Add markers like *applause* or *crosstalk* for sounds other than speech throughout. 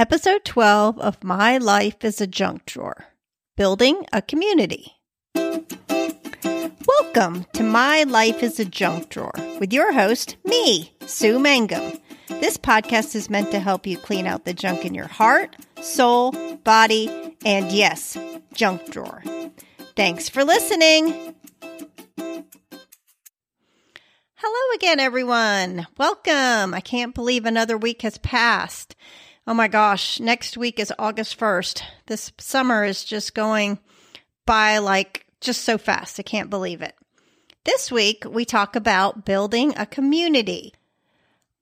Episode 12 of My Life is a Junk Drawer Building a Community. Welcome to My Life is a Junk Drawer with your host, me, Sue Mangum. This podcast is meant to help you clean out the junk in your heart, soul, body, and yes, junk drawer. Thanks for listening. Hello again, everyone. Welcome. I can't believe another week has passed. Oh my gosh, next week is August 1st. This summer is just going by like just so fast. I can't believe it. This week, we talk about building a community.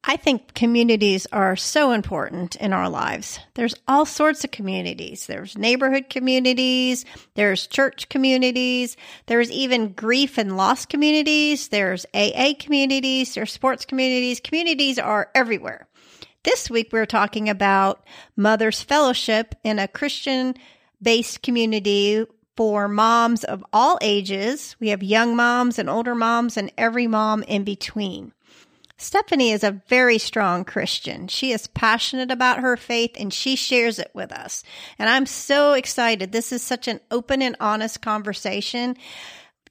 I think communities are so important in our lives. There's all sorts of communities. There's neighborhood communities. There's church communities. There's even grief and loss communities. There's AA communities. There's sports communities. Communities are everywhere. This week we're talking about Mother's Fellowship in a Christian based community for moms of all ages. We have young moms and older moms and every mom in between. Stephanie is a very strong Christian. She is passionate about her faith and she shares it with us. And I'm so excited. This is such an open and honest conversation.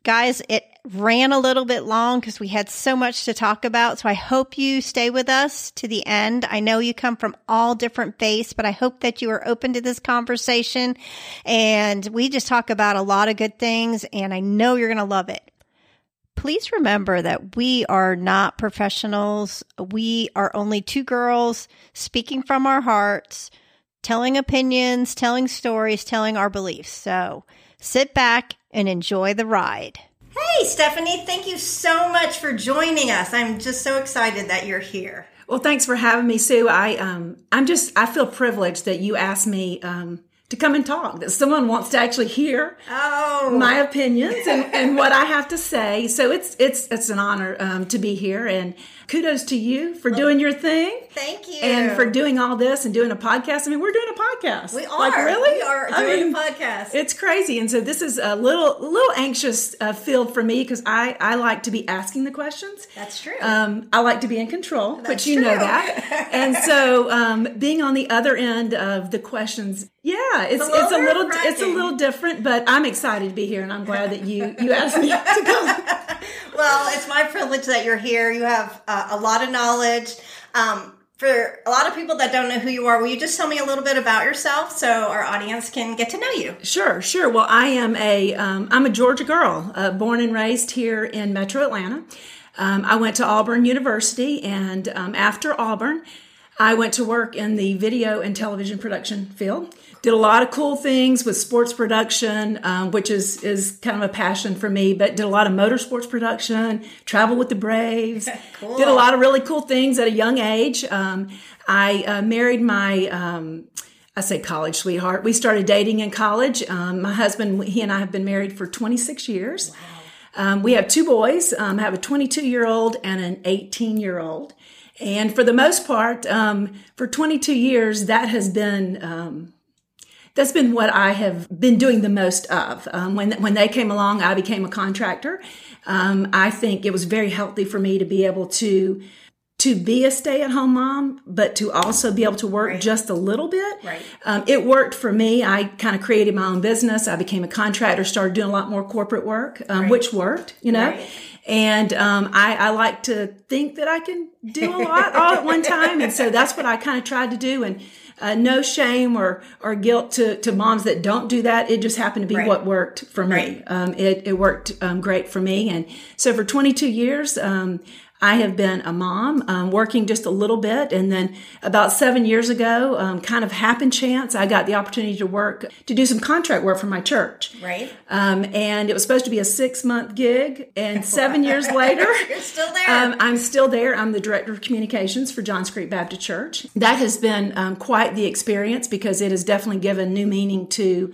Guys, it ran a little bit long because we had so much to talk about. So I hope you stay with us to the end. I know you come from all different faiths, but I hope that you are open to this conversation. And we just talk about a lot of good things and I know you're going to love it please remember that we are not professionals. We are only two girls speaking from our hearts, telling opinions, telling stories, telling our beliefs. So sit back and enjoy the ride. Hey, Stephanie, thank you so much for joining us. I'm just so excited that you're here. Well, thanks for having me, Sue. I um, I'm just I feel privileged that you asked me um, to come and talk, that someone wants to actually hear oh. my opinions and, and what I have to say. So it's it's it's an honor um, to be here, and kudos to you for doing your thing. Thank you, and for doing all this and doing a podcast. I mean, we're doing a podcast. We are like really. We are doing I mean, a podcast. It's crazy, and so this is a little little anxious uh, field for me because I I like to be asking the questions. That's true. Um, I like to be in control, That's which you true. know that, and so um, being on the other end of the questions yeah, it's it's a, it's a little it's a little different, but I'm excited to be here, and I'm glad that you you asked me *laughs* to come. *laughs* well, it's my privilege that you're here. You have uh, a lot of knowledge. Um, for a lot of people that don't know who you are, will you just tell me a little bit about yourself so our audience can get to know you? Sure, sure. Well, I am a am um, a Georgia girl, uh, born and raised here in Metro Atlanta. Um, I went to Auburn University, and um, after Auburn, I went to work in the video and television production field did a lot of cool things with sports production, um, which is is kind of a passion for me. But did a lot of motorsports production, travel with the Braves, *laughs* cool. did a lot of really cool things at a young age. Um, I uh, married my. Um, I say college sweetheart. We started dating in college. Um, my husband, he and I have been married for 26 years. Wow. Um, we have two boys. Um, I have a 22 year old and an 18 year old. And for the most part, um, for 22 years, that has been um, that's been what I have been doing the most of. Um, when when they came along, I became a contractor. Um, I think it was very healthy for me to be able to to be a stay at home mom, but to also be able to work right. just a little bit. Right. Um, it worked for me. I kind of created my own business. I became a contractor, started doing a lot more corporate work, um, right. which worked, you know. Right. And um, I, I, like to think that I can do a lot all at one time. And so that's what I kind of tried to do. And uh, no shame or or guilt to to moms that don't do that. It just happened to be right. what worked for me. Right. Um, it it worked um, great for me, and so for 22 years, um, I have been a mom, um, working just a little bit. And then about seven years ago, um, kind of happen chance, I got the opportunity to work, to do some contract work for my church. Right. Um, and it was supposed to be a six month gig. And *laughs* seven years later, *laughs* you're still there. Um, I'm still there. I'm the director of communications for Johns Creek Baptist Church. That has been um, quite the experience because it has definitely given new meaning to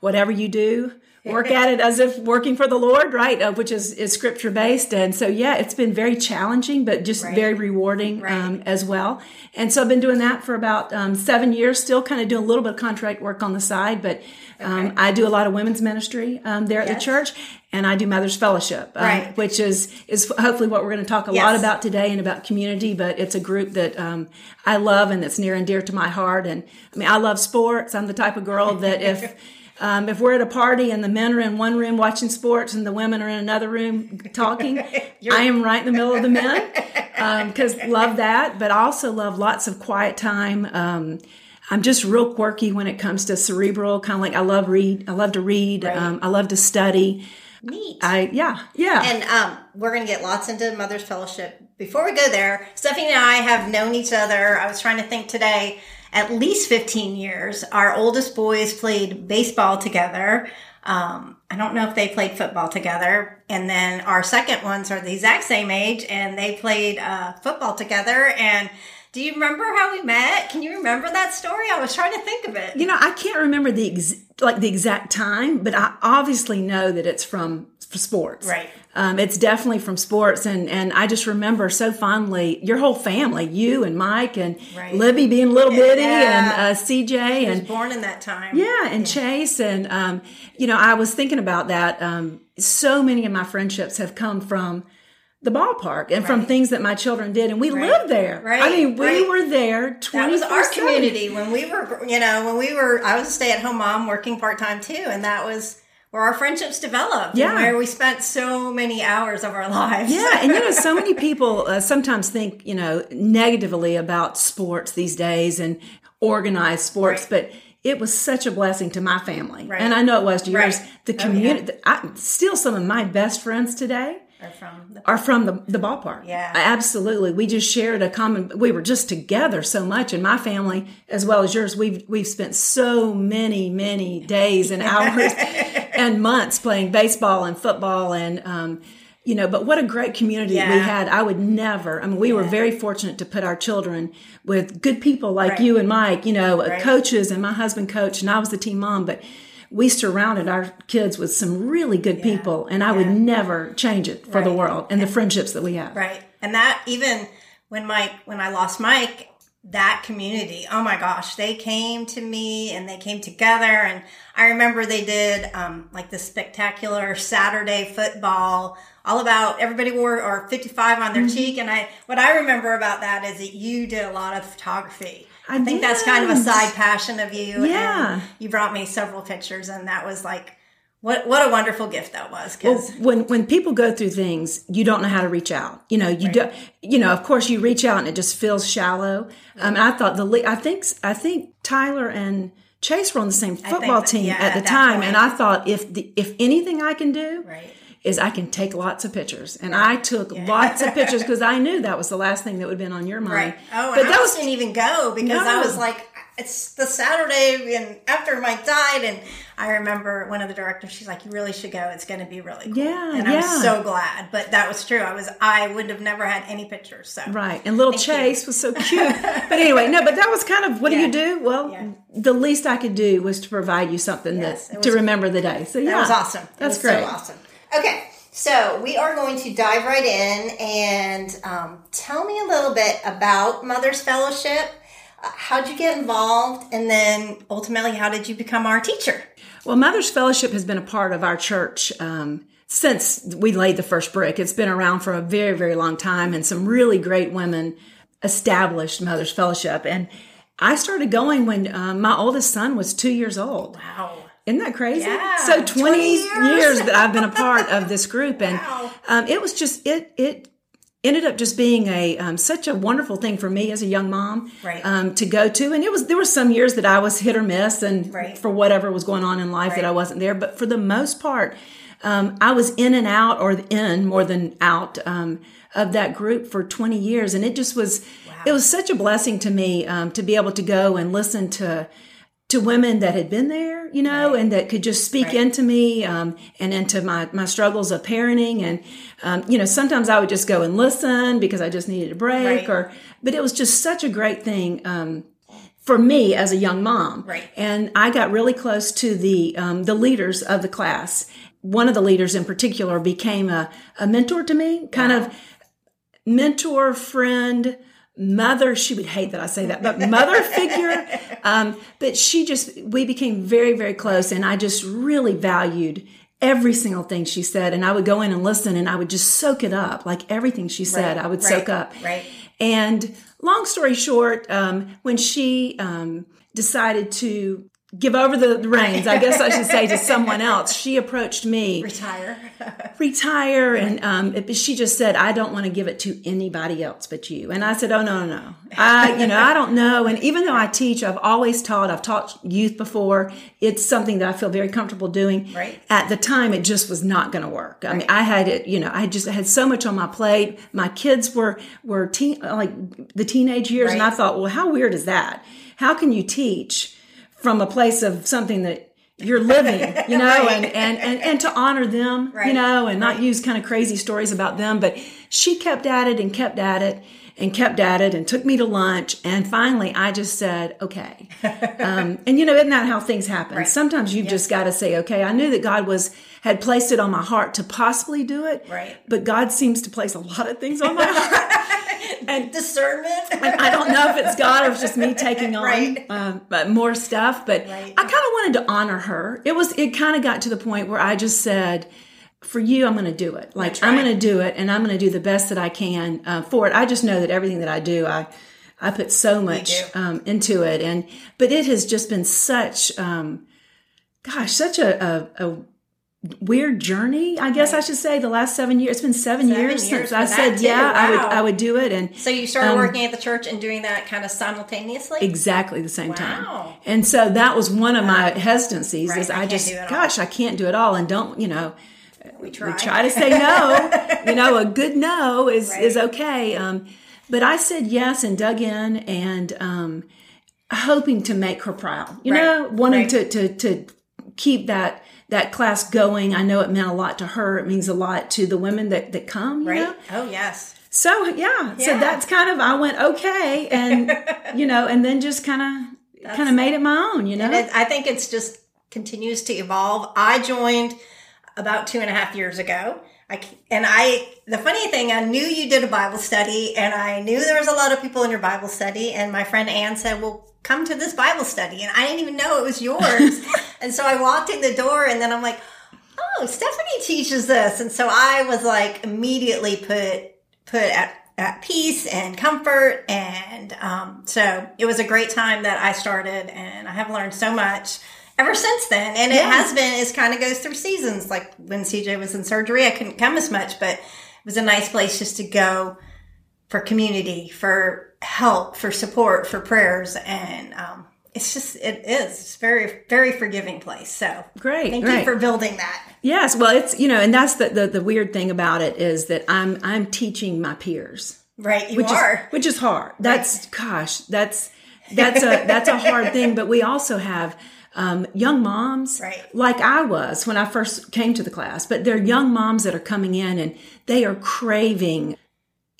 whatever you do work at it as if working for the Lord, right? Uh, which is, is scripture based. And so, yeah, it's been very challenging, but just Right. very rewarding Right. um, as well. And so I've been doing that for about um, seven years, still kind of doing a little bit of contract work on the side, but um, I do a lot of women's ministry um, there at the church. And I do Mother's Fellowship, um, Right. which is is hopefully what we're going to talk a lot about today and about community. But it's a group that um, I love and that's near and dear to my heart. And I mean, I love sports. I'm the type of girl that if *laughs* um, if we're at a party and the men are in one room watching sports and the women are in another room talking, *laughs* I am right in the middle of the men because love that. But I also love lots of quiet time. Um, I'm just real quirky when it comes to cerebral, kind of like I love read. I love to read. Um, I love to study. Neat. I yeah yeah. And um, we're going to get lots into Mother's Fellowship. Before we go there, Stephanie and I have known each other. I was trying to think today, at least 15 years. Our oldest boys played baseball together. Um, I don't know if they played football together. And then our second ones are the exact same age and they played uh, football together. And do you remember how we met? Can you remember that story? I was trying to think of it. You know, I can't remember the ex- like the exact time, but I obviously know that it's from sports. Right. Um, it's definitely from sports, and and I just remember so fondly your whole family, you and Mike and Right. Libby being little bitty, Yeah. and uh, CJ and born in that time. yeah, and Chase, and um, you know, I was thinking about that. Um, so many of my friendships have come from the ballpark and from things that my children did, and we lived there. Right, I mean, we right. were there That twenty. was our community when we were, you know, when we were, I was a stay at home mom working part time too. And that was where our friendships developed. and Yeah. where we spent so many hours of our *laughs* lives. Yeah, and you know, so many people uh, sometimes think, you know, negatively about sports these days and organized sports, Right. but it was such a blessing to my family, Right. and I know it was to yours. Right. The Oh, community, I, still some of my best friends today Or from the, are from the, the ballpark. Yeah. absolutely. We just shared a common. We were just together so much, and my family as well as yours. We've we've spent so many many days and hours *laughs* and months playing baseball and football and. Um, you know, but what a great community that we had. I would never, I mean, we were very fortunate to put our children with good people like Right. you and Mike, you know, Right. coaches and my husband coached and I was the team mom, but we surrounded our kids with some really good people and I would never change it for the Right. world and the friendships that we have. right. And that even when Mike, when I lost Mike, that community, oh my gosh, they came to me and they came together. And I remember they did, um, like the spectacular Saturday football, all about everybody wore or 55 on their Mm-hmm. cheek. And I, what I remember about that is that you did a lot of photography. I I think that's kind of a side passion of you. Yeah. And you brought me several pictures and that was like, what, what a wonderful gift that was. Cause when when people go through things, you don't know how to reach out. You know, you don't. You know, of course, you reach out and it just feels shallow. Um, I thought the I think I think Tyler and Chase were on the same football that- team yeah, at the at time, point. and I thought if the, if anything I can do Right. is I can take lots of pictures, and I took lots of pictures *laughs* because I knew that was the last thing that would have been on your mind. Right. Oh, but and that I was didn't even go because I was like, it's the Saturday and after Mike died, and I remember one of the directors. She's like, "You really should go. It's going to be really cool." Yeah, and I yeah. was so glad. But that was true. I was. I would have never had any pictures. So Right. And little Chase was so cute. but anyway, no, but that was kind of what do you do? Well, Yeah. the least I could do was to provide you something Yes, that to remember the day. So yeah. that was awesome. That's was great. So awesome. Okay. So we are going to dive right in and um, tell me a little bit about Mother's Fellowship. Uh, how'd you get involved, and then ultimately, how did you become our teacher? Well, Mother's Fellowship has been a part of our church um, since we laid the first brick. It's been around for a very, very long time, and some really great women established Mother's Fellowship. And I started going when um, my oldest son was two years old. Wow. Isn't that crazy? Yeah, so 20, 20 years. years. that I've been a part *laughs* of this group, and Wow. um, it was just it it ended up just being a um, such a wonderful thing for me as a young mom Right. um, to go to. And it was there were some years that I was hit or miss, and Right. for whatever was going on in life that I wasn't there. But for the most part, um, I was in and out, or in more than out um, of that group for 20 years, and it just was it was such a blessing to me um, to be able to go and listen to to women that had been there, you know, and that could just speak Right. into me um, and into my, my struggles of parenting. And, um, you know, sometimes I would just go and listen because I just needed a break Right. or, but it was just such a great thing um, for me as a young mom. Right. And I got really close to the um, the leaders of the class. One of the leaders in particular became a, a mentor to me, kind Wow. of mentor, friend, mother. She would hate that I say that, but mother *laughs* figure. Um, but she just, we became very, very close. And I just really valued every single thing she said. And I would go in and listen and I would just soak it up. Like everything she said, Right, I would right, soak up. right. And long story short, um, when she um, decided to give over the reins, I guess I should say, to *laughs* someone else, she approached me. Retire. retire. And um it, she just said i don't want to give it to anybody else but you. And i said oh no no no. I you know i don't know. And even though i teach i've always taught i've taught youth before it's something that i feel very comfortable doing. Right. at the time it just was not going to work. I mean i had it you know i just had so much on my plate. My kids were were teen like the teenage years and i thought well how weird is that? How can you teach from a place of something that you're living, *laughs* you know, Right. and, and, and, and to honor them, you know, and not use kind of crazy stories about them. But she kept at it and kept at it and kept at it and took me to lunch. And finally, I just said, okay. *laughs* Um, and you know, isn't that how things happen? Sometimes you've just got to say, okay, I knew that God was, had placed it on my heart to possibly do it. Right. But God seems to place a lot of things on my *laughs* heart. Discernment. And I don't know if it's God or it's just me *laughs* taking on Right. um, but more stuff. But Right. I kind of wanted to honor her. It was it kind of got to the point where I just said, "For you, I'm going to do it. Like That's I'm going to do it, and I'm going to do the best that I can uh, for it. I just know that everything that I do, I I put so much um, into it, and but it has just been such, um, gosh, such a, a, a weird journey. I guess I should say the last seven years. It's been seven, Seven years, years since I said, too. yeah, I would I would do it, and So you started Um, working at the church and doing that kind of simultaneously? exactly the same time. And so that was one of my hesitancies Right, is I I, just, do it all. gosh, I can't do it all. And don't, you know, we try. we try to say no, *laughs* you know, a good no is, Right. is okay. Um, but I said yes and dug in and, um, hoping to make her proud, you Right, know, wanting right. to, to, to keep that, that class going. I know it meant a lot to her. It means a lot to the women that, that come, you Right? know? Oh, yes. So yeah, so that's kind of I went okay, and *laughs* you know, and then just kind of kind of made it my own, you know. And it, I think it's just continues to evolve. I joined about two and a half years ago. I, and I, the funny thing, I knew you did a Bible study and I knew there was a lot of people in your Bible study. And my friend Ann said, well, come to this Bible study. And I didn't even know it was yours. *laughs* and so I walked in the door and then I'm like, oh, Stephanie teaches this. And so I was like immediately put, put at, at peace and comfort. And, um, so it was a great time that I started and I have learned so much ever since then. And it has been, it kind of goes through seasons. Like when CJ was in surgery, I couldn't come as much, but it was a nice place just to go for community, for help, for support, for prayers. And, um, it's just, it is. It's very, very forgiving place. So Great, Thank you for building that. Yes, well, it's you know, and that's the, the the weird thing about it is that I'm I'm teaching my peers, Right. You which are. is which is hard. That's gosh, that's that's a that's a hard thing. But we also have um, young moms, Right. like I was when I first came to the class. But they're young moms that are coming in and they are craving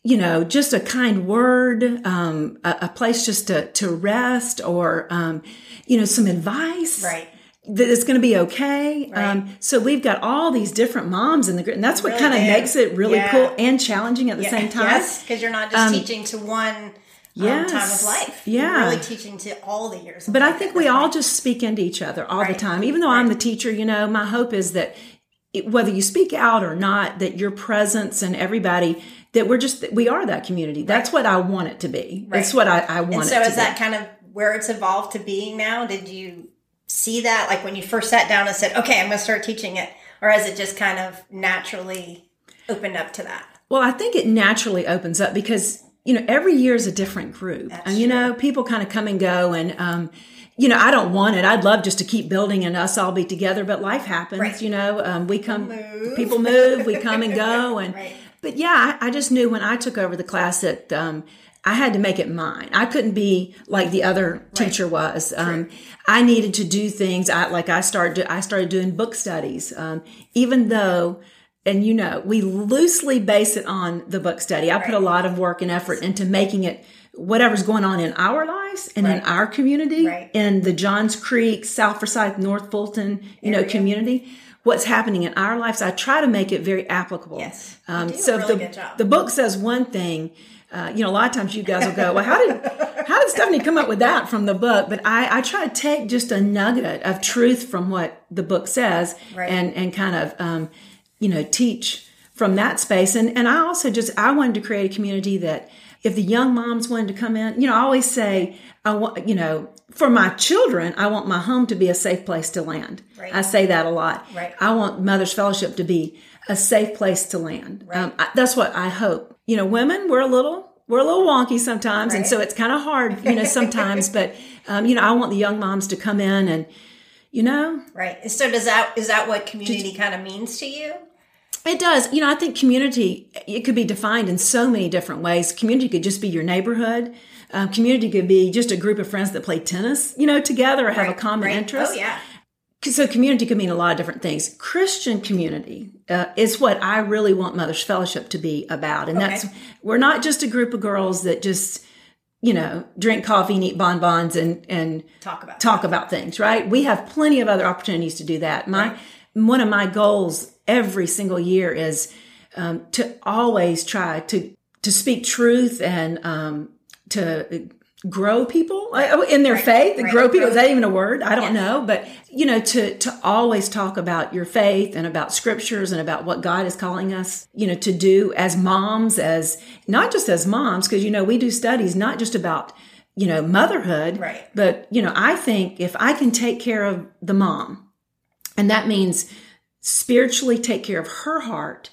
you know, just a kind word, um, a, a place just to, to rest or, um, you know, some advice. Right. That it's going to be okay. Right. Um, so we've got all these different moms in the group, and that's what Really kind of makes it really Yeah. cool and challenging at the same *laughs* time. Yes, because you're not just teaching to one um, yes. time of life. Yeah. You're really teaching to all the years. But I think we all just speak into each other all the time. Even though I'm the teacher, you know, my hope is that it, whether you speak out or not, that your presence and everybody, that we're just, we are that community. That's what I want it to be. That's what I, I want And so is that kind of where it's evolved to being now? Did you see that like when you first sat down and said, okay, I'm going to start teaching it? Or has it just kind of naturally opened up to that? Well, I think it naturally opens up because, you know, every year is a different group. That's and, you know, people kind of come and go and, um, you know, I don't want it. I'd love just to keep building and us all be together, but life happens, Right. you know, um, we come, Move. people move, we come and go. *laughs* And, Right. but yeah, I, I just knew when I took over the class that, um, I had to make it mine. I couldn't be like the other teacher was. Um, I needed to do things. I like I started. I started doing book studies, um, even though, and you know, we loosely base it on the book study. I put a lot of work and effort into making it whatever's going on in our lives and in our community, Right. in the Johns Creek, South Forsyth, North Fulton, you know, community, what's happening in our lives. I try to make it very applicable. Yes. Um, so if the, the book says one thing, uh, you know, a lot of times you guys will go, well, how did, *laughs* how did Stephanie come up with that from the book? But I, I try to take just a nugget of truth from what the book says Right. and, and kind of, um, you know, teach from that space. And, and I also just, I wanted to create a community that if the young moms wanted to come in, you know, I always say, I want, you know, for my children, I want my home to be a safe place to land. Right. I say that a lot. Right. I want Mother's Fellowship to be a safe place to land. Um, I, that's what I hope. You know, women, we're a little, we're a little wonky sometimes. And so it's kind of hard, you know, sometimes, *laughs* but, um, you know, I want the young moms to come in and, you know, Right. So does that is that what community kind of means to you? It does. You know, I think community, it could be defined in so many different ways. Community could just be your neighborhood. Um, community could be just a group of friends that play tennis, you know, together or have a common right. interest. Oh yeah. So community could mean a lot of different things. Christian community uh, is what I really want Mother's Fellowship to be about. And that's, we're not just a group of girls that just, you know, drink coffee and eat bonbons and, and Talk about talk about things, right? We have plenty of other opportunities to do that. My one of my goals every single year is um, to always try to to speak truth and um, to grow people uh, in their faith. right. Grow people is that even a word? I don't Yes. know, but you know, to to always talk about your faith and about scriptures and about what God is calling us, you know, to do as moms, as not just as moms, because you know we do studies not just about you know motherhood, Right. but, you know, I think if I can take care of the mom, and that means spiritually take care of her heart,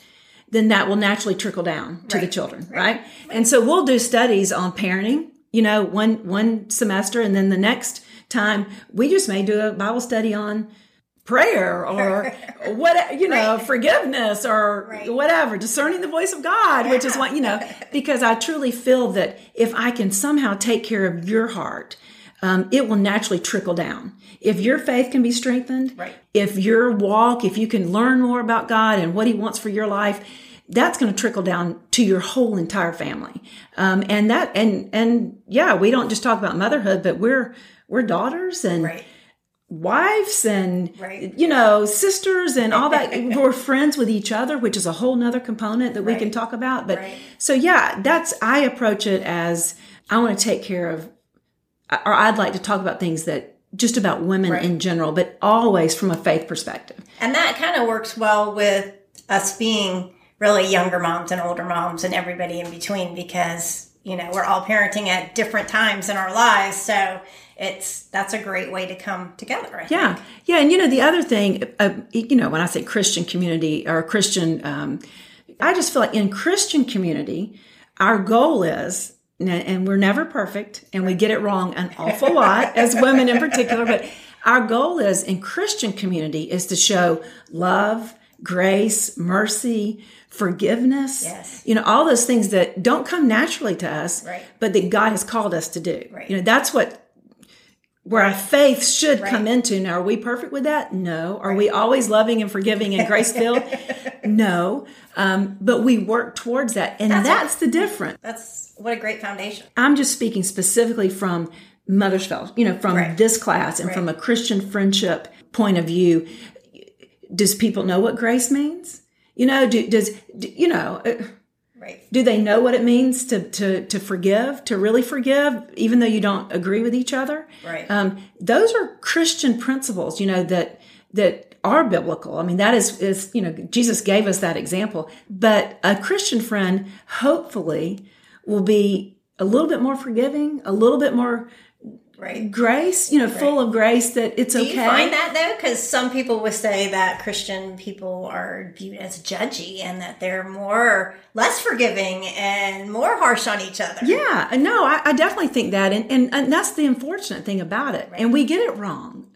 then that will naturally trickle down to the Right. children, right? And so we'll do studies on parenting, you know, one one semester and then the next time we just may do a Bible study on prayer or *laughs* what you know Right. forgiveness or Right. whatever discerning the voice of god which is what you know *laughs* because i truly feel that if i can somehow take care of your heart um, it will naturally trickle down if your faith can be strengthened Right. if your walk if you can learn more about god and what he wants for your life that's going to trickle down to your whole entire family um, and that and and yeah we don't just talk about motherhood but we're we're daughters and Right. wives and Right. you know sisters and all that *laughs* we're friends with each other which is a whole nother component that we can talk about but Right. so yeah that's i approach it as i want to take care of or i'd like to talk about things that just about women Right. in general but always from a faith perspective And that kind of works well with us being really younger moms and older moms and everybody in between because, you know, we're all parenting at different times in our lives. So it's, that's a great way to come together. I Yeah, think. yeah, and you know the other thing, uh, you know, when I say Christian community or Christian, um, I just feel like in Christian community, our goal is, and we're never perfect, and we get it wrong an awful *laughs* lot as women in particular, but our goal is in Christian community is to show love, grace, mercy, forgiveness. Yes. You know, all those things that don't come naturally to us, Right. but that God has called us to do. Right. You know, that's what where our faith should Right. come into. Now, are we perfect with that? No. Are we always loving and forgiving and *laughs* grace filled? no. Um, but we work towards that. And That's that's, the difference. That's what a great foundation. I'm just speaking specifically from Mother's Fellowship, you know, from Right. this class and from a Christian friendship point of view. Does people know what grace means? You know, do, does, do, you know, uh, Right. do they know what it means to, to, to forgive, to really forgive, even though you don't agree with each other? Right. Um, those are Christian principles, you know, that, that are biblical. I mean, that is, is, you know, Jesus gave us that example, but a Christian friend hopefully will be a little bit more forgiving, a little bit more Right. grace, you know, full of grace that it's Do okay. you find that though? Because some people would say that Christian people are viewed as judgy and that they're more less forgiving and more harsh on each other. Yeah, no, I, I definitely think that, and, and and that's the unfortunate thing about it. And we get it wrong.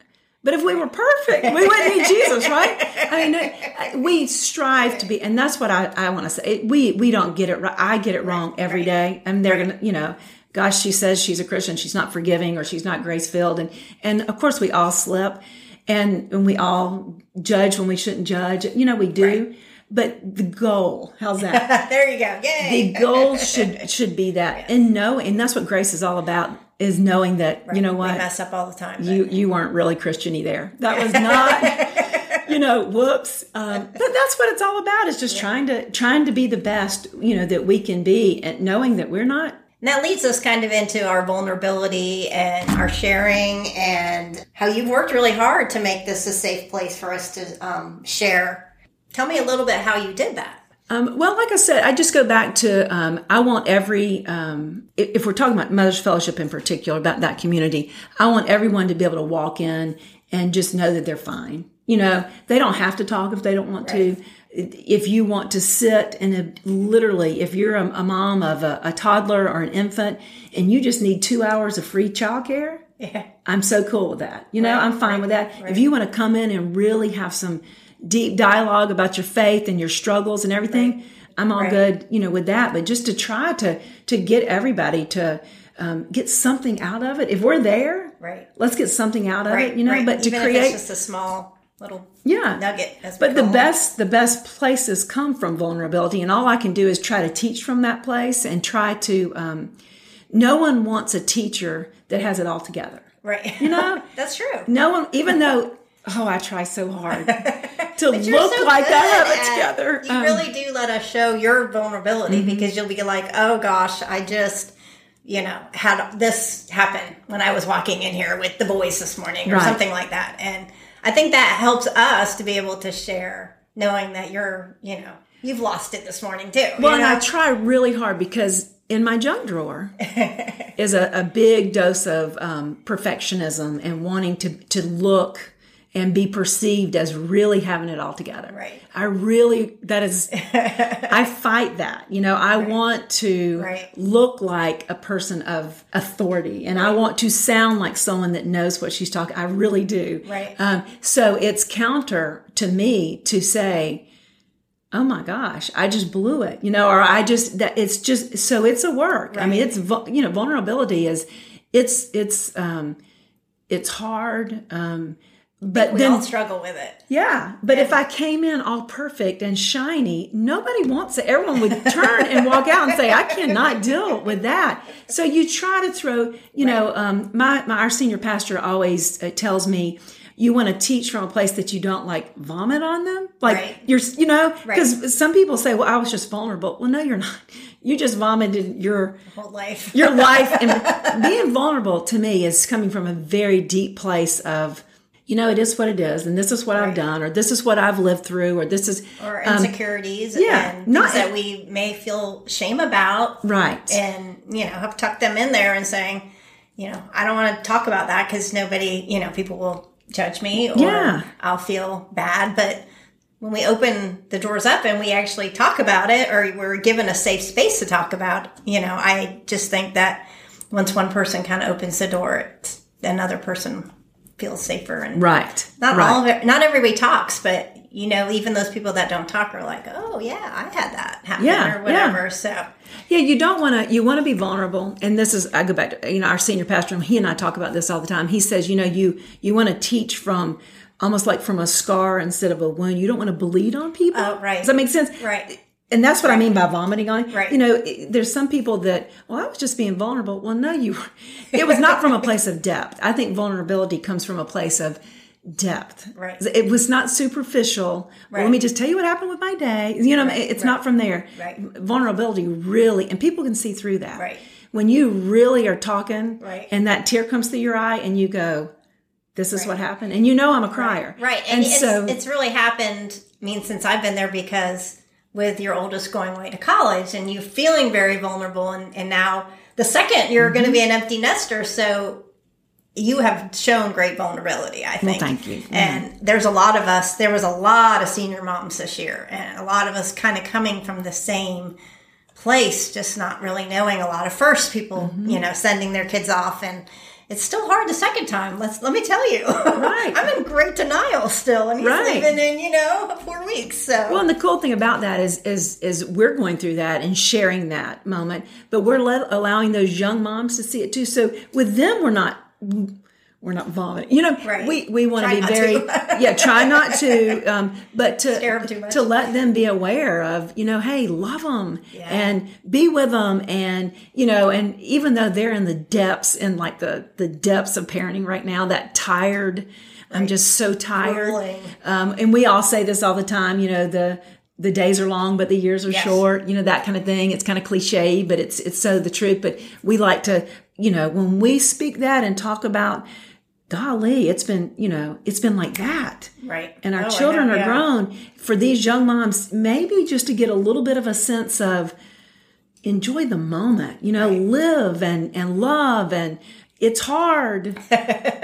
But if we were perfect, we wouldn't need *laughs* Jesus, right? I mean, we strive to be, and that's what I, I want to say. We we don't get it right. I get it wrong every right. day, and they're gonna, you know, gosh, she says she's a Christian, she's not forgiving, or she's not grace filled, and and of course we all slip, and and we all judge when we shouldn't judge. You know, we do. but the goal, how's that? *laughs* there you go. Yay. the goal should should be that, and know, and that's what grace is all about. Is knowing that you know We what mess up all the time. you you weren't really Christiany there. That was *laughs* not, you know, whoops. Um, but that's what it's all about. Is just trying to trying to be the best, you know, that we can be, and knowing that we're not. And that leads us kind of into our vulnerability and our sharing and how you've worked really hard to make this a safe place for us to um, share. Tell me a little bit how you did that. Um, well, like I said, I just go back to um, I want every um, if, if we're talking about Mother's Fellowship in particular about that community, I want everyone to be able to walk in and just know that they're fine. You know, they don't have to talk if they don't want to. If you want to sit and literally, if you're a, a mom of a, a toddler or an infant and you just need two hours of free childcare, Yeah. I'm so cool with that. You know, Right, I'm fine right, with that. right. If you want to come in and really have some deep dialogue about your faith and your struggles and everything, I'm all good, you know, with that. But just to try to to get everybody to um, get something out of it. If we're there, Right. let's get something out of it, you know. But to create, just a small little yeah, nugget. As but the it. best the best places come from vulnerability, and all I can do is try to teach from that place and try to. Um, no one wants a teacher that has it all together. Right. You know, *laughs* That's true. no one, even though, oh, I try so hard *laughs* to look so like I have it together. You Um, really do let us show your vulnerability Mm-hmm. because you'll be like, oh gosh, I just, you know, had this happen when I was walking in here with the boys this morning or Right. something like that. And I think that helps us to be able to share knowing that you're, you know, you've lost it this morning too. well, you and? I try really hard because in my junk drawer is a, a big dose of um, perfectionism and wanting to, to look and be perceived as really having it all together. Right. I really, that is, *laughs* I fight that. You know, I want to Right. look like a person of authority and I want to sound like someone that knows what she's talking. I really do. Right. Um, so it's counter to me to say, oh my gosh, I just blew it, you know, or I just, that it's just, so it's a work. I mean, it's, you know, vulnerability is, it's, it's, um, it's hard. Um, but we then all struggle with it. yeah, but if I came in all perfect and shiny, nobody wants it. Everyone would turn and walk out and say, "I cannot deal with that." So you try to throw, you know, um, my, my our senior pastor always uh, tells me. You want to teach from a place that you don't like vomit on them, like Right. you're, you know, Right. because some people say, "Well, I was just vulnerable." Well, no, you're not. You just vomited your Whole life. your life and *laughs* being vulnerable to me is coming from a very deep place of you know it is what it is and this is what i've done or this is what i've lived through or this is or um, insecurities yeah, and not- things that we may feel shame about. Right. And you know have tucked them in there and saying you know i don't want to talk about that because nobody you know people will judge me or Yeah. i'll feel bad. But when we open the doors up and we actually talk about it or we're given a safe space to talk about you know i just think that once one person kind of opens the door it's, another person feels safer and right not right. all of it not everybody talks but you know even those people that don't talk are like oh yeah i had that happen Yeah, or whatever so Yeah, you don't want to. You want to be vulnerable, and this is. I go back to you know our senior pastor. He and I talk about this all the time. He says, you know, you you want to teach from almost like from a scar instead of a wound. You don't want to bleed on people. Oh, right. Does that make sense? right And that's what I mean by vomiting on. Right. You know, there's some people that, well, I was just being vulnerable. Well, no, you. were- It was not from a place of depth. I think vulnerability comes from a place of depth. Right. It was not superficial. Well, let me just tell you what happened with my day. You know, it's not from there. Right. Vulnerability really, and people can see through that. Right. When you really are talking, Right. and that tear comes through your eye, and you go, "This is what happened," and you know I'm a crier. Right. And, And, it's, so it's really happened, I mean, since I've been there because with your oldest going away to college and you feeling very vulnerable and, and now the second you're going to be an empty nester. So you have shown great vulnerability, I think. thank you. And there's a lot of us, there was a lot of senior moms this year and a lot of us kind of coming from the same place, just not really knowing a lot of first people, Mm-hmm. you know, sending their kids off and it's still hard the second time. Let's let me tell you. Right. *laughs* I'm in great denial still, and he's Right. leaving in you know four weeks. So Well, and the cool thing about that is is is we're going through that and sharing that moment, but we're let, allowing those young moms to see it too. So with them, we're not we're not vomiting. You know, Right. we we want to be *laughs* very yeah. Try not to, um, but to Scare 'em too much. to let them be aware of you know, hey, love them Yeah. and be with them, and you know, and even though they're in the depths in like the the depths of parenting right now, that tired. I'm just so tired. Um, and we all say this all the time. You know, the the days are long, but the years are Yes. short. You know that kind of thing. It's kind of cliche, but it's it's so the truth. But we like to, you know, when we speak that and talk about, golly, it's been, you know, it's been like that. Right. And our Oh, children are yeah. grown. For these young moms, maybe just to get a little bit of a sense of enjoy the moment. You know, live and and love, and it's hard, *laughs*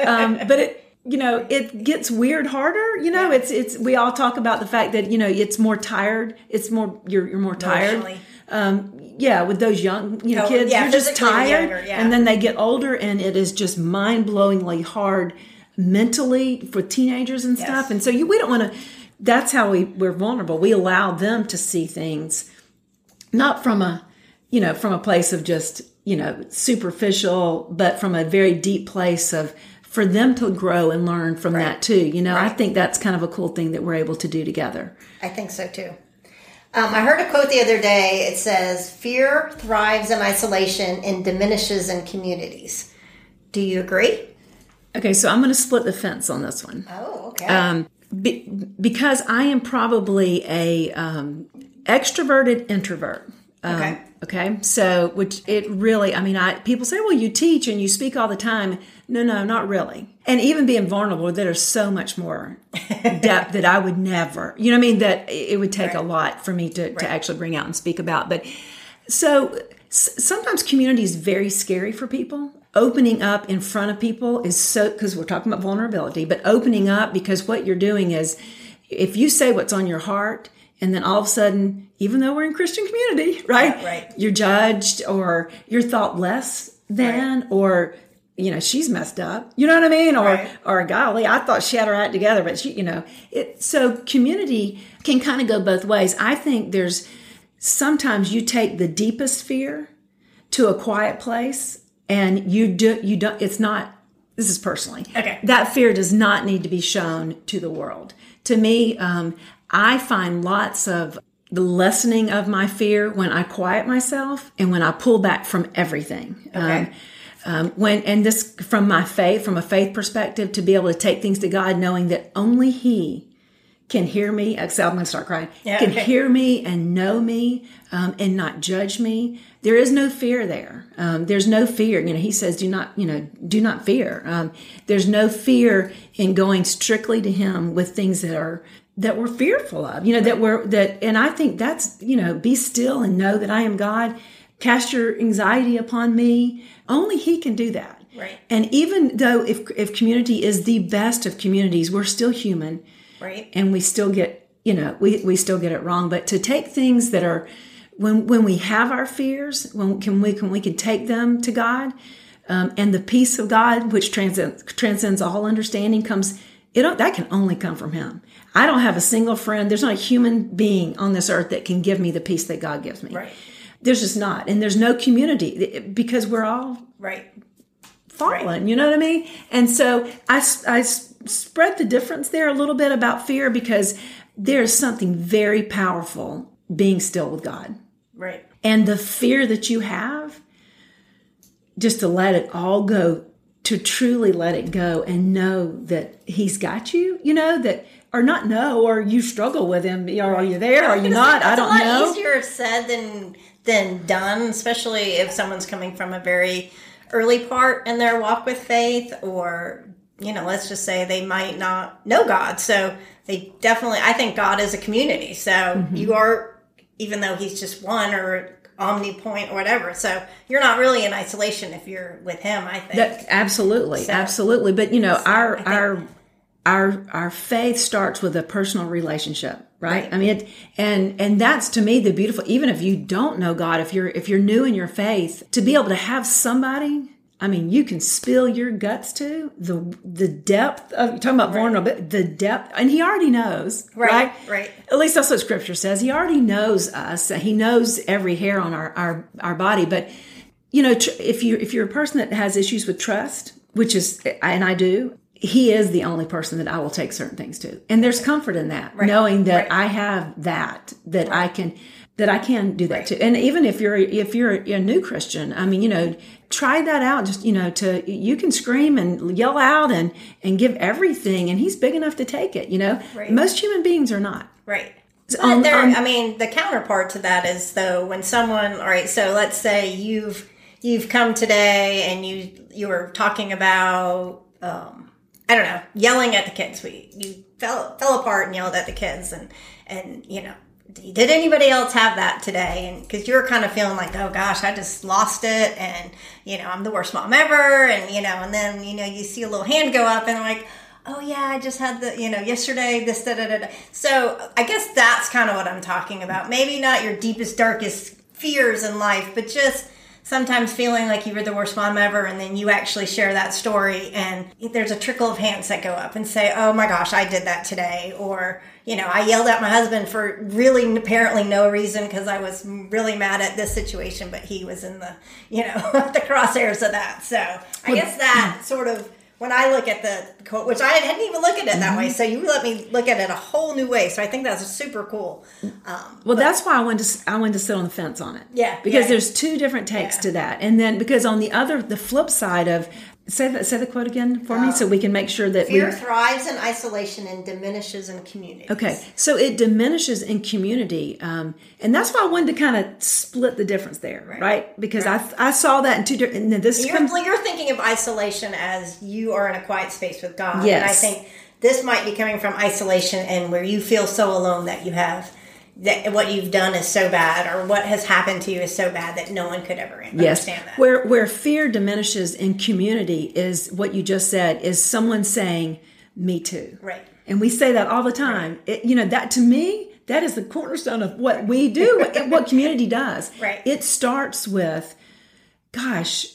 um, but it. You know, it gets weird harder. You know, it's it's. We all talk about the fact that you know it's more tired. It's more you're you're more tired. Um, yeah, with those young you know Oh, kids, yeah, you're just tired, younger, yeah. and then they get older, and it is just mind blowingly hard mentally for teenagers and stuff. Yes. And so you, we don't want to. That's how we we're vulnerable. We allow them to see things not from a you know from a place of just you know superficial but from a very deep place of for them to grow and learn from that too you know i think that's kind of a cool thing that we're able to do together I think so too. Um, I heard a quote the other day. It says, Fear thrives in isolation and diminishes in communities. Do you agree? okay so i'm going to split the fence on this one Oh, okay. um, be, because i am probably a um, extroverted introvert um, Okay. Okay? So which it really i mean i people say well you teach and you speak all the time. No no not really. And even being vulnerable there's so much more *laughs* depth that i would never you know what i mean? That it would take a lot for me to, to actually bring out and speak about. But so s- sometimes community is very scary for people. Opening up in front of people is so because we're talking about vulnerability, but opening up because what you're doing is if you say what's on your heart and then all of a sudden, even though we're in Christian community, *laughs* right? Right. You're judged or you're thought less than or you know, she's messed up. You know what I mean? Or Right. or golly, I thought she had her act together, but she, you know, it so community can kind of go both ways. I think there's sometimes you take the deepest fear to a quiet place and you do you don't it's not this is personally Okay. that fear does not need to be shown to the world to me um, i find lots of the lessening of my fear when i quiet myself and when i pull back from everything Okay. um, um, when and this from my faith from a faith perspective to be able to take things to god knowing that only he can hear me. Except I'm going to start crying. Yeah, can okay. hear me and know me um, and not judge me. There is no fear there. Um, there's no fear. You know, he says, "Do not, you know, do not fear." Um, there's no fear in going strictly to him with things that are that we're fearful of. You know, that we're that, and I think that's you know, be still and know that I am God. Cast your anxiety upon me. Only He can do that. Right. And even though if if community is the best of communities, we're still human right. and we still get you know we, we still get it wrong but to take things that are when when we have our fears when can we can we can take them to god um, and the peace of god which transcends transcends all understanding comes it don't, that can only come from him i don't have a single friend there's not a human being on this earth that can give me the peace that god gives me Right. there's just not and there's no community because we're all Right. fallen. You know what I mean? And so I, I spread the difference there a little bit about fear because there's something very powerful being still with God. Right. And the fear that you have, just to let it all go, to truly let it go and know that He's got you, you know, that, or not know, or you struggle with Him. Or are you there? Are you not? I don't a lot know. easier said than than done, especially if someone's coming from a very early part in their walk with faith, or you know, let's just say they might not know God. So they definitely, I think God is a community. So Mm-hmm. you are, even though He's just one or omnipoint or whatever. So you're not really in isolation if you're with Him. I think. That, absolutely, absolutely. But you know, our our our our faith starts with a personal relationship, right? Right. I mean, it, and and that's to me the beautiful. Even if you don't know God, if you're if you're new in your faith, to be able to have somebody. I mean, you can spill your guts to the the depth of you're talking about vulnerability, the depth, and He already knows, Right, right? right. At least that's what Scripture says. He already knows us. He knows every hair on our our, our body. But you know, tr- if you if you're a person that has issues with trust which is, and I do, he is the only person that I will take certain things to. And there's comfort in that, right. knowing that right. I have that, that right. I can, that I can do that too. And even if you're, if you're a new Christian, I mean, you know, try that out. Just, you know, to, you can scream and yell out and, and give everything. And he's big enough to take it, you know, most human beings are not. Right. Um, there, um, I mean, the counterpart to that is though when someone, all right, so let's say you've you've come today and you you were talking about um, I don't know, yelling at the kids. We you fell fell apart and yelled at the kids, and and you know, did anybody else have that today? And because you're kind of feeling like, oh gosh, I just lost it, and you know, I'm the worst mom ever, and you know, and then you know, you see a little hand go up, and like. Oh yeah, I just had the you know yesterday this da da da. da. So I guess that's kind of what I'm talking about. Maybe not your deepest darkest fears in life, but just sometimes feeling like you were the worst mom ever and then you actually share that story and there's a trickle of hands that go up and say oh my gosh i did that today or you know i yelled at my husband for really apparently no reason because i was really mad at this situation but he was in the you know *laughs* the crosshairs of that. So i guess that sort of when I look at the quote, which I hadn't even looked at it that mm-hmm. way. So you let me look at it a whole new way. So I think that's super cool. Um, well, but, that's why I wanted to I wanted to sit on the fence on it. Yeah, because yeah. there's two different takes yeah. to that, and then because on the other the flip side of Say that. Say the quote again for me, so we can make sure that fear we, thrives in isolation and diminishes in community. Okay, so it diminishes in community, um, and that's why I wanted to kind of split the difference there, right? right? Because right. I I saw that in two different. This you're, comes, you're thinking of isolation as you are in a quiet space with God, yes. and I think this might be coming from isolation and where you feel so alone that you have that what you've done is so bad or what has happened to you is so bad that no one could ever understand yes. that. Where where fear diminishes in community is what you just said is someone saying me too. Right. And we say that all the time. Right. It, you know that to me that is the cornerstone of what we do, what community does. *laughs* Right. It starts with gosh,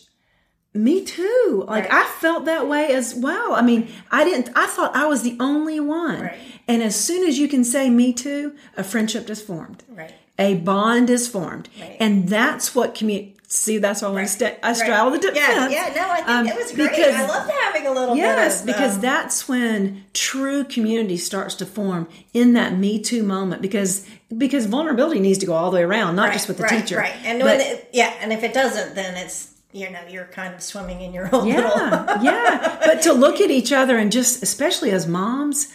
me too. Like right. I felt that way as well. I mean, I didn't I thought I was the only one. Right. And as soon as you can say me too, a friendship is formed. Right. A bond is formed. Right. And that's what community See, that's why I want to stay. I straddle the defense. Yeah, yeah, no, I think um, it was great. Because, I loved having a little yes, of, because um, that's when true community starts to form in that Me Too moment. Because because vulnerability needs to go all the way around, not right, just with the right, teacher. Right, and but, it, yeah, and if it doesn't, then it's you know you're kind of swimming in your *laughs* own yeah little yeah but to look at each other and just especially as moms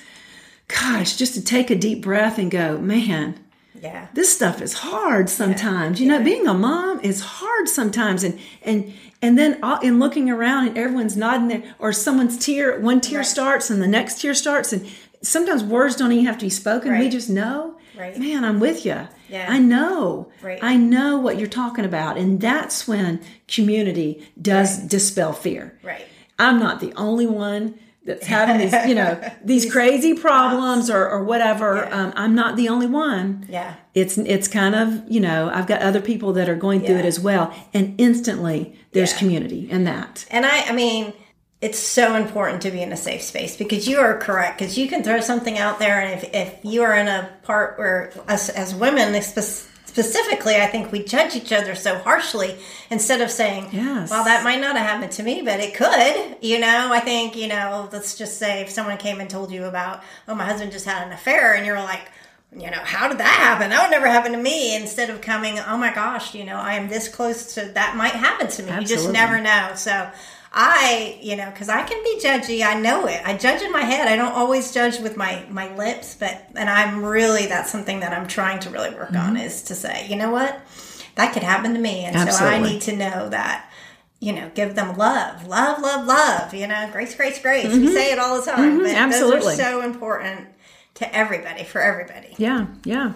gosh just to take a deep breath and go man yeah this stuff is hard sometimes yeah. you know yeah. being a mom is hard sometimes and and and then all, in looking around and everyone's nodding there or someone's tear one tear right. starts and the next tear starts and sometimes words don't even have to be spoken right. we just know right. man i'm with you yeah. I know. Right. I know what you're talking about. And that's when community does right. dispel fear. Right. I'm not the only one that's having these, you know, *laughs* these crazy problems or, or whatever. Yeah. Um, I'm not the only one. Yeah. It's, it's kind of, you know, I've got other people that are going through yeah. it as well. And instantly there's yeah. community in that. And I, I mean, it's so important to be in a safe space because you are correct because you can throw something out there and if, if you are in a part where us as women specifically i think we judge each other so harshly instead of saying yes. well that might not have happened to me but it could you know i think you know let's just say if someone came and told you about oh my husband just had an affair and you're like you know, how did that happen? That would never happen to me. Instead of coming, oh my gosh, you know, I am this close to that might happen to me. Absolutely. You just never know. So I, you know, because I can be judgy. I know it. I judge in my head. I don't always judge with my my lips, but and I'm really that's something that I'm trying to really work mm-hmm. on is to say, you know what, that could happen to me, and Absolutely. so I need to know that. You know, give them love, love, love, love. You know, grace, grace, grace. Mm-hmm. We say it all the time, mm-hmm. but Absolutely. those are so important to everybody, for everybody. Yeah, yeah.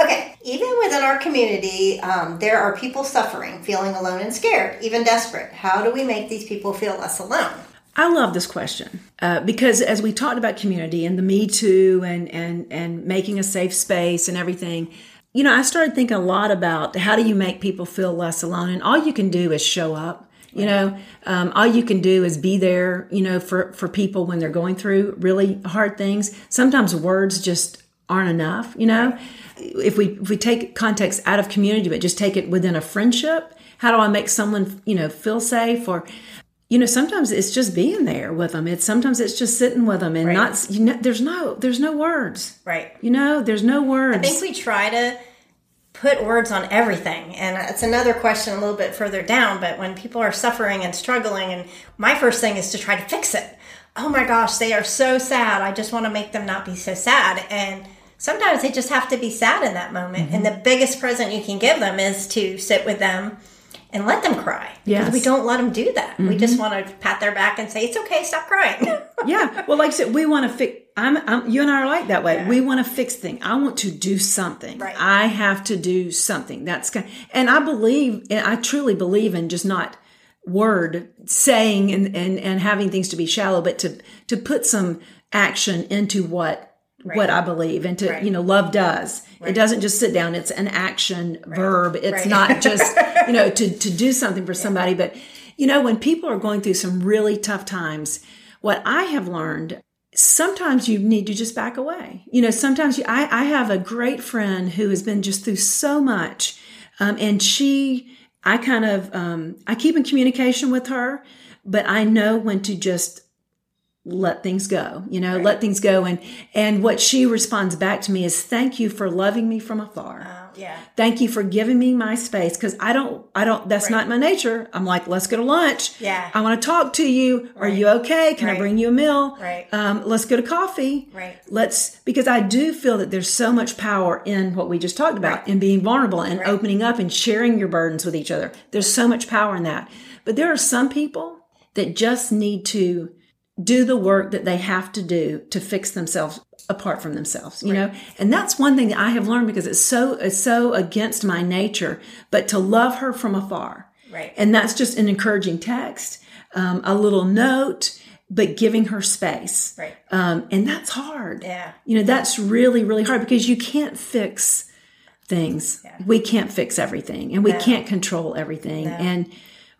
Okay, even within our community, um, there are people suffering, feeling alone and scared, even desperate. How do we make these people feel less alone? I love this question uh, because as we talked about community and the Me Too and and and making a safe space and everything, you know, I started thinking a lot about how do you make people feel less alone, and all you can do is show up. You know, um, all you can do is be there. You know, for for people when they're going through really hard things. Sometimes words just aren't enough. You know. Right if we if we take context out of community but just take it within a friendship how do i make someone you know feel safe or you know sometimes it's just being there with them it's sometimes it's just sitting with them and Right. not you know there's no there's no words Right. you know there's no words I think we try to put words on everything. And it's another question a little bit further down, but when people are suffering and struggling, and my first thing is to try to fix it. Oh my gosh, they are so sad. I just want to make them not be so sad. And sometimes they just have to be sad in that moment. And mm-hmm. the biggest present you can give them is to sit with them and let them cry. Because Yes. we don't let them do that. We mm-hmm. just want to pat their back and say, it's okay, stop crying. *laughs* yeah well like i said we want to fix I'm, I'm you and i are like that way we want to fix things i want to do something Right. i have to do something that's kind and i believe and i truly believe in just not word saying and, and and having things to be shallow but to to put some action into what what i believe and to Right. you know love does. It doesn't just sit down it's an action verb. It's Right. not just you know to *laughs* to do something for somebody. But you know when people are going through some really tough times what i have learned sometimes you need to just back away. You know sometimes you i, I have a great friend who has been just through so much um, and she i kind of um, i keep in communication with her but i know when to just let things go you know let things go. And and what she responds back to me is thank you for loving me from afar. Oh, yeah. thank you for giving me my space. Because i don't i don't that's not my nature. I'm like let's go to lunch. Yeah. i want to talk to you. Are you okay? Can i bring you a meal? Right. um, let's go to coffee. Right. let's because i do feel that there's so much power in what we just talked about in being vulnerable and opening up and sharing your burdens with each other. There's so much power in that. But there are some people that just need to do the work that they have to do to fix themselves apart from themselves you know? And that's one thing that i have learned because it's so it's so against my nature but to love her from afar. Right. and that's just an encouraging text um, a little note but giving her space. Right. um, and that's hard. Yeah. you know that's really really hard because you can't fix things. We can't fix everything and we can't control everything. And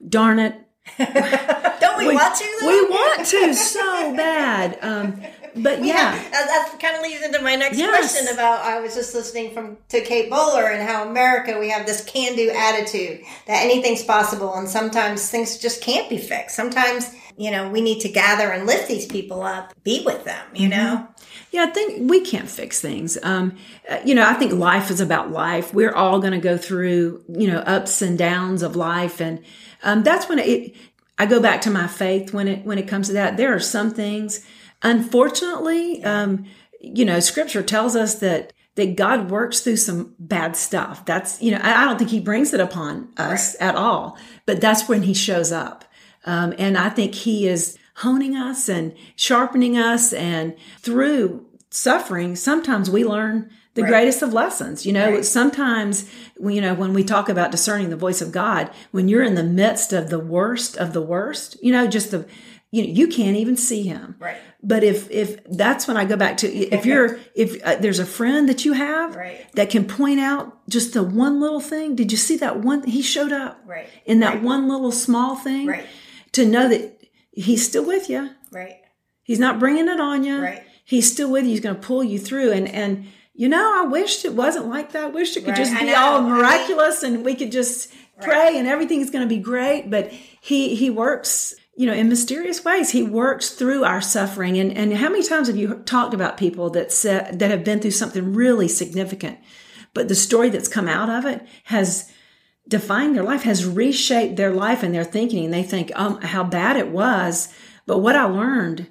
darn it Don't we, want to? though? we want to so bad um, but yeah that, that kind of leads into my next Yes. question about I was just listening from to Kate Bowler and how America we have this can do attitude that anything's possible and sometimes things just can't be fixed. Sometimes, you know, we need to gather and lift these people up, be with them, you know? Yeah, I think we can't fix things. Um, uh, you know, I think life is about life. We're all going to go through, you know, ups and downs of life, and um, that's when it. I go back to my faith when it when it comes to that. There are some things, unfortunately, um, you know, Scripture tells us that that God works through some bad stuff. That's you know, I, I don't think He brings it upon us at all, but that's when He shows up. Um, and I think he is honing us and sharpening us. And through suffering, sometimes we learn the greatest of lessons. You know, Right. sometimes, you know, when we talk about discerning the voice of God, when you're in the midst of the worst of the worst, you know, just the, you know, you can't even see him. Right. But if if that's when I go back to *laughs* if you're if uh, there's a friend that you have Right. that can point out just the one little thing, did you see that one? He showed up Right. in that one little small thing Right. to know that he's still with you. Right. He's not bringing it on you. Right. He's still with you. He's going to pull you through. And and you know, I wished it wasn't like that. I wished it could Right. just be all I mean- miraculous and we could just pray and everything's going to be great. But he he works, you know, in mysterious ways. He works through our suffering. And and how many times have you talked about people that said that have been through something really significant, but the story that's come out of it has defined their life, has reshaped their life and their thinking. And they think, um, how bad it was. But what I learned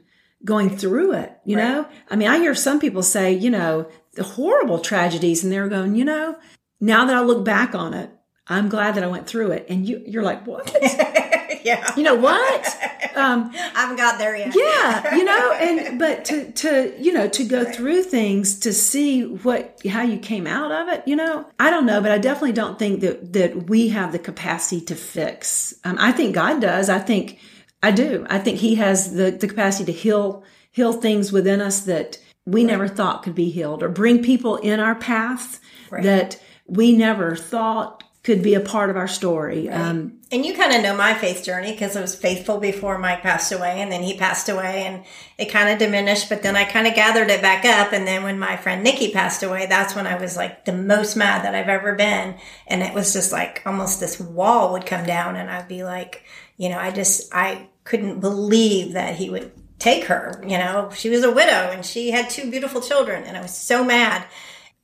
going through it, you know, I mean, I hear some people say, you know, the horrible tragedies and they're going, you know, now that I look back on it, I'm glad that I went through it. And you, you're like, what? *laughs* yeah. you know what? Um, *laughs* I haven't got there yet. yeah, you know, and *laughs* but to to you know to go through things to see what how you came out of it, you know, I don't know, but I definitely don't think that that we have the capacity to fix. Um, I think God does. I think I do. I think He has the the capacity to heal heal things within us that we never thought could be healed, or bring people in our path that we never thought could be a part of our story. Um, And you kind of know my faith journey because I was faithful before Mike passed away and then he passed away and it kind of diminished, but then I kind of gathered it back up. And then when my friend Nikki passed away, that's when I was like the most mad that I've ever been. And it was just like almost this wall would come down and I'd be like, you know, I just, I, couldn't believe that he would take her. You know, she was a widow and she had two beautiful children, and I was so mad.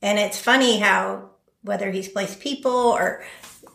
And it's funny how whether he's placed people or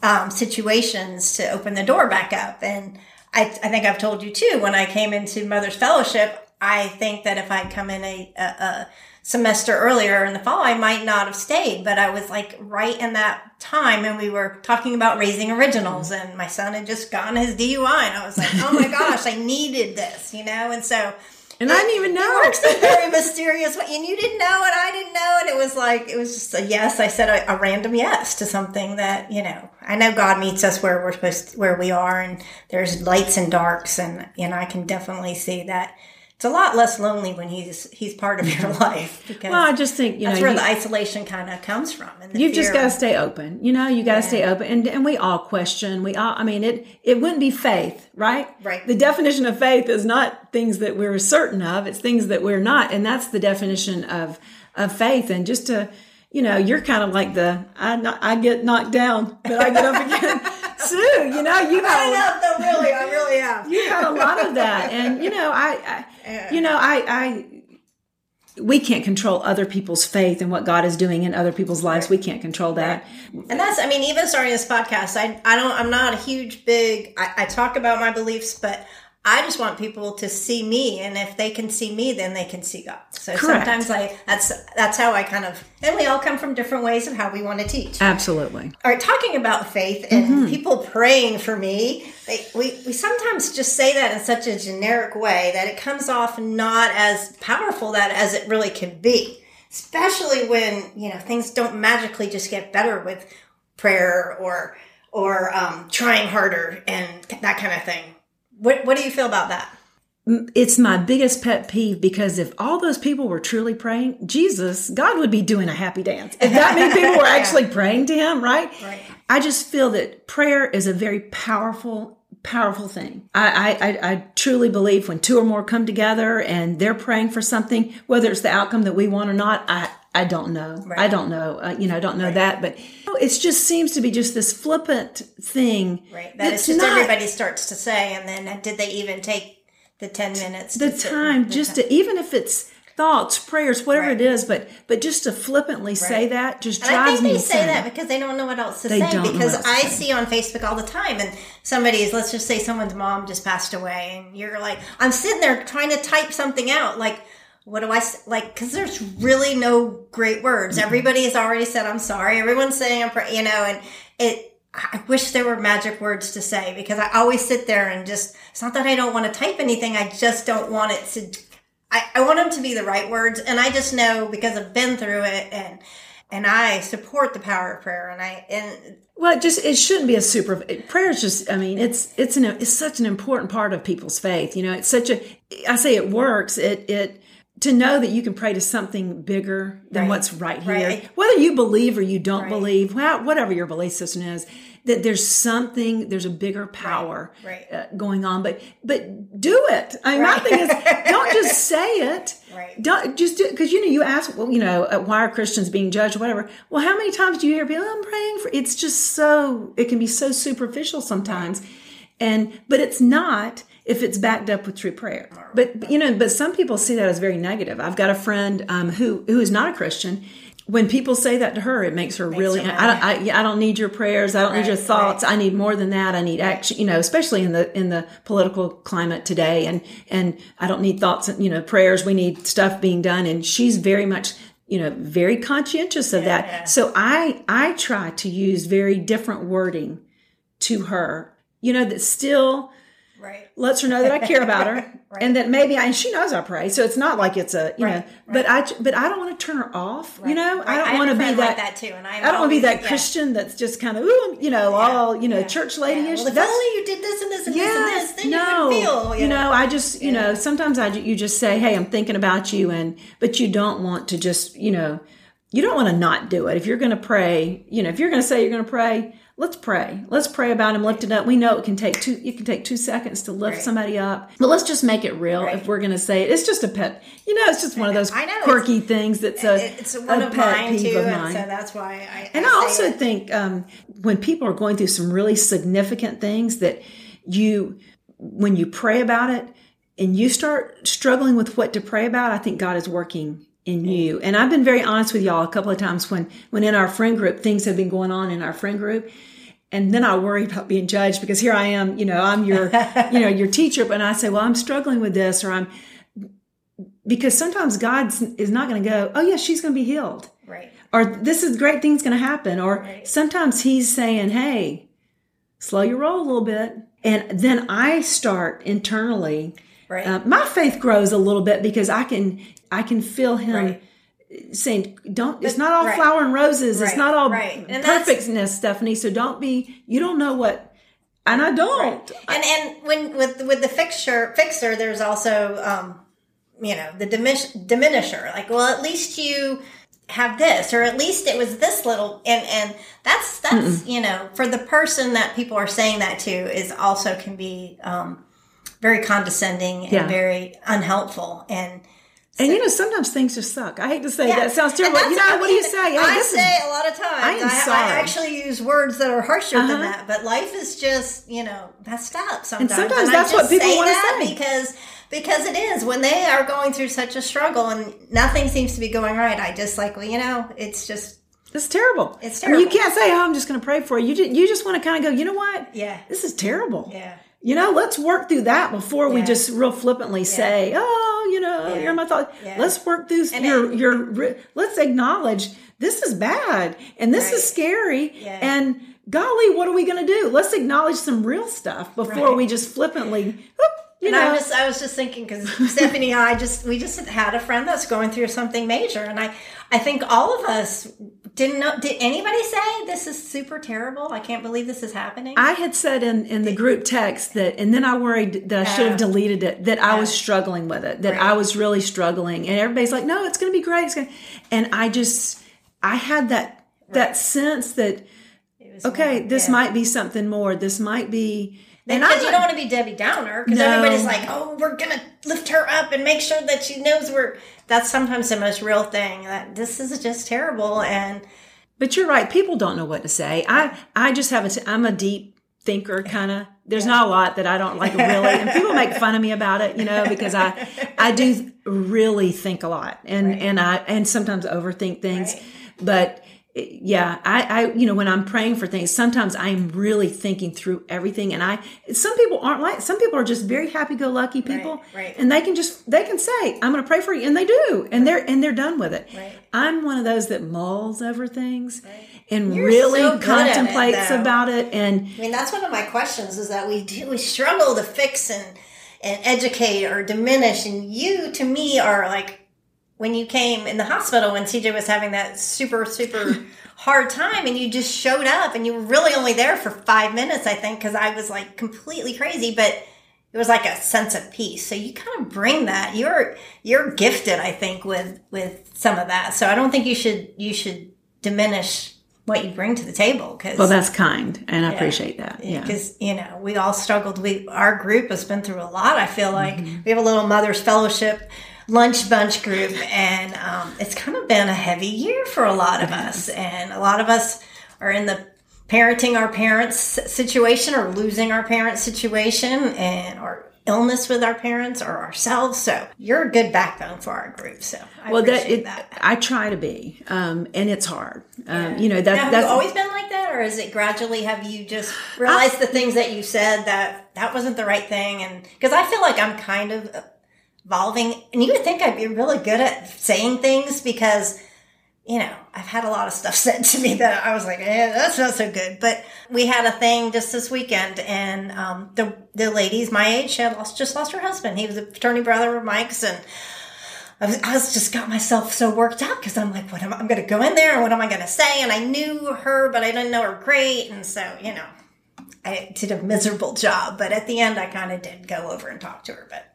um, situations to open the door back up. And I, I think I've told you too, when I came into Mother's Fellowship, I think that if I'd come in a, a, a semester earlier in the fall, I might not have stayed, but I was like right in that time and we were talking about raising originals and my son had just gotten his DUI and I was like, oh my gosh, I needed this, you know? And so and I didn't even know. It works in very mysterious way. And you didn't know, and I didn't know. And it was like, it was just a yes. I said a, a, random yes to something that, you know, I know God meets us where we're supposed to, where we are. And there's lights and darks. And, and I can definitely see that it's a lot less lonely when he's he's part of your life because well, I just think you that's know where you, the isolation kind of comes from. You've just got to stay open. You know, you got to yeah. stay open, and and we all question. We all, I mean, it it wouldn't be faith, right? Right. The definition of faith is not things that we're certain of; it's things that we're not, and that's the definition of of faith. And just to you know, you're kind of like the I I get knocked down, but I get up again. *laughs* Sue, you know, you got. I know, no, really, I really have. You got a lot of that, and you know, I, I you know, I, I we can't control other people's faith and what God is doing in other people's lives. Right. We can't control that. Right. And that's, I mean, even starting this podcast, I, I don't, I'm not a huge, big, I, I talk about my beliefs, but I just want people to see me, and if they can see me, then they can see God. So Correct. sometimes I that's that's how I kind of and we all come from different ways of how we want to teach. Absolutely. All right, talking about faith and mm-hmm. people praying for me, they, we we sometimes just say that in such a generic way that it comes off not as powerful that as it really can be. Especially when you know things don't magically just get better with prayer or or um, trying harder and that kind of thing what What do you feel about that? It's my biggest pet peeve because if all those people were truly praying, Jesus, God would be doing a happy dance. If that many people were *laughs* actually praying to Him, right? Right. I just feel that prayer is a very powerful powerful thing. I, I, I truly believe when two or more come together and they're praying for something, whether it's the outcome that we want or not, I, I don't know. Right. I don't know. Uh, you know, I don't know right. that, but it just seems to be just this flippant thing. Right. That it's just not, everybody starts to say, and then did they even take the 10 minutes? The time, just time. to, even if it's, thoughts, prayers, whatever right. it is, but but just to flippantly right. say that just drives me insane. I think they say that because they don't know what else to they say. because I say. see on Facebook all the time, and somebody's let's just say someone's mom just passed away, and you're like, I'm sitting there trying to type something out, like. What do I like? Because there's really no great words. Mm-hmm. Everybody has already said I'm sorry. Everyone's saying I'm, you know, and it. I wish there were magic words to say because I always sit there and just. It's not that I don't want to type anything. I just don't want it to I, I want them to be the right words. And I just know because I've been through it and, and I support the power of prayer. And I, and well, it just, it shouldn't be a super, prayer is just, I mean, it's, it's an, it's such an important part of people's faith. You know, it's such a, I say it works. It, it, to know that you can pray to something bigger than right. what's right here, right. whether you believe or you don't right. believe, whatever your belief system is, that there's something, there's a bigger power. Uh, going on. But but do it. I mean, my thing is, don't just *laughs* say it. Right. Don't just do because you know you ask, well, you know, uh, why are Christians being judged, or whatever. Well, how many times do you hear people? I'm praying for. It's just so it can be so superficial sometimes, and but it's not if it's backed up with true prayer. But you know, but some people see that as very negative. I've got a friend um, who who is not a Christian, when people say that to her, it makes her makes really. Her I don't. I, I, don't need your prayers. I don't right, need your thoughts. Right. I need more than that. I need action. You know, especially in the in the political climate today, and and I don't need thoughts. You know, prayers. We need stuff being done, and she's very much you know very conscientious of yeah, that. Yeah. So I I try to use very different wording to her. You know that still right. lets her know that I care about her, *laughs* right. and that maybe I, and she knows I pray. So it's not like it's a you right. know, but I but I don't want to turn her off. You know, I don't want to be that, like that too, and I don't want to be that yeah. Christian that's just kind of ooh, you know, yeah. all you know, yeah. church ladyish. Well, if that's, only you did this and this and this and this, then no, you would feel. You, you know, I just you know sometimes I you just say, hey, I'm thinking about you, and but you don't want to just you know you don't want to not do it if you're going to pray. You know, if you're going to say you're going to pray let's pray. Let's pray about him, lift it up. We know it can take two, it can take two seconds to lift right. somebody up, but let's just make it real. Right. If we're going to say it, it's just a pet, you know, it's just one of those quirky things that's a, it's one a of pet mine peeve too, of mine. so that's why I, and I, I also think, um, when people are going through some really significant things that you, when you pray about it and you start struggling with what to pray about, I think God is working in you. And I've been very honest with y'all a couple of times when, when in our friend group, things have been going on in our friend group. And then I worry about being judged because here I am, you know, I'm your, *laughs* you know, your teacher, but I say, well, I'm struggling with this or I'm, because sometimes God is not going to go, oh yeah, she's going to be healed. Right. Or this is great thing's going to happen. Or Right. sometimes he's saying, hey, slow your roll a little bit. And then I start internally Right. uh, my faith grows a little bit because I can I can feel him Right. saying, "Don't." it's not all right. flower and roses. It's not all right. Perfectness, Stephanie. So don't be. You don't know what, and I don't. and and when with with the fixture fixer there's also um you know the diminish, diminisher like well at least you have this or at least it was this little and and that's that's you know for the person that people are saying that to is also can be um very condescending and Yeah. very unhelpful and And you know, sometimes things just suck. I hate to say Yeah. that sounds terrible. You know, I what do you say? Hey, I this is- say a lot of times. I I, sorry. actually use words that are harsher than Uh-huh. that, but life is just you know messed up sometimes. And sometimes I that's what people say wanna say. because because it is when they are going through such a struggle and nothing seems to be going right. I just like well, you know, it's just It's terrible. It's I mean, you can't say, "Oh, I'm just going to pray for you." You just, you just want to kind of go, "You know what? Yeah. this is terrible." yeah. You know, let's work through that before we just real flippantly say, "Oh, you know, Yeah. you're my thought." Yeah. Let's work through And your it- your. Let's acknowledge this is bad and this Right. is scary Yeah. and golly, what are we going to do? Let's acknowledge some real stuff before Right. we just flippantly, whoop, you And know. I just I was just thinking because Stephanie and I just we just had a friend that's going through something major, and I I think all of us didn't know. Did anybody say this is super terrible? I can't believe this is happening. I had said in, in the group text that, and then I worried that I should have deleted it, that I was struggling with it, that Right. I was really struggling. And everybody's like, no, it's going to be great. It's gonna, and I just, I had that, that sense that, okay, more- this yeah. might be something more. This might be, and because you don't want to be Debbie Downer because No. everybody's like, oh, we're gonna lift her up and make sure that she knows we're. That's sometimes the most real thing. That this is just terrible, and But you're right. People don't know what to say. I I just have a. T- I'm a deep thinker, kind of. There's not a lot that I don't like really, and people make fun of me about it, you know, because I I do really think a lot, and and I and sometimes overthink things. Right. But yeah, I I you know when I'm praying for things, sometimes I'm really thinking through everything, and I some people aren't like some people are just very happy go lucky people, right. and they can just they can say I'm going to pray for you, and they do, and they're and they're done with it. Right. I'm one of those that mulls over things and You're really so at it, contemplates about it. And I mean, that's one of my questions is that we do, we struggle to fix and, and educate or diminish. And you, to me, are like when you came in the hospital when CJ was having that super, super *laughs* hard time and you just showed up and you were really only there for five minutes, I think, because I was like completely crazy, but it was like a sense of peace. So you kind of bring that. You're, you're gifted, I think, with, with some of that. So I don't think you should, you should diminish what you bring to the table because well, that's kind, and I appreciate that. Yeah. because you know we all struggled we our group has been through a lot i feel like Mm-hmm. we have a little mothers fellowship lunch bunch group and um, it's kind of been a heavy year for a lot of us and a lot of us are in the parenting our parents situation or losing our parents situation and or illness with our parents or ourselves so you're a good backbone for our group so I well, that, it, that. I try to be, um, and it's hard. Um, you know Now, that have that's you always been like that, or is it gradually? Have you just realized the things that you said that that wasn't the right thing? And because I feel like I'm kind of evolving, and you would think I'd be really good at saying things because you know I've had a lot of stuff *laughs* said to me that I was like, eh, that's not so good. But we had a thing just this weekend, and um, the the ladies my age she had lost just lost her husband. He was a fraternity brother of Mike's, and I was, I was just got myself so worked up because I'm like, what am I, I'm going to go in there and what am I going to say? And I knew her, but I didn't know her great. And so, you know, I did a miserable job, but at the end I kind of did go over and talk to her, but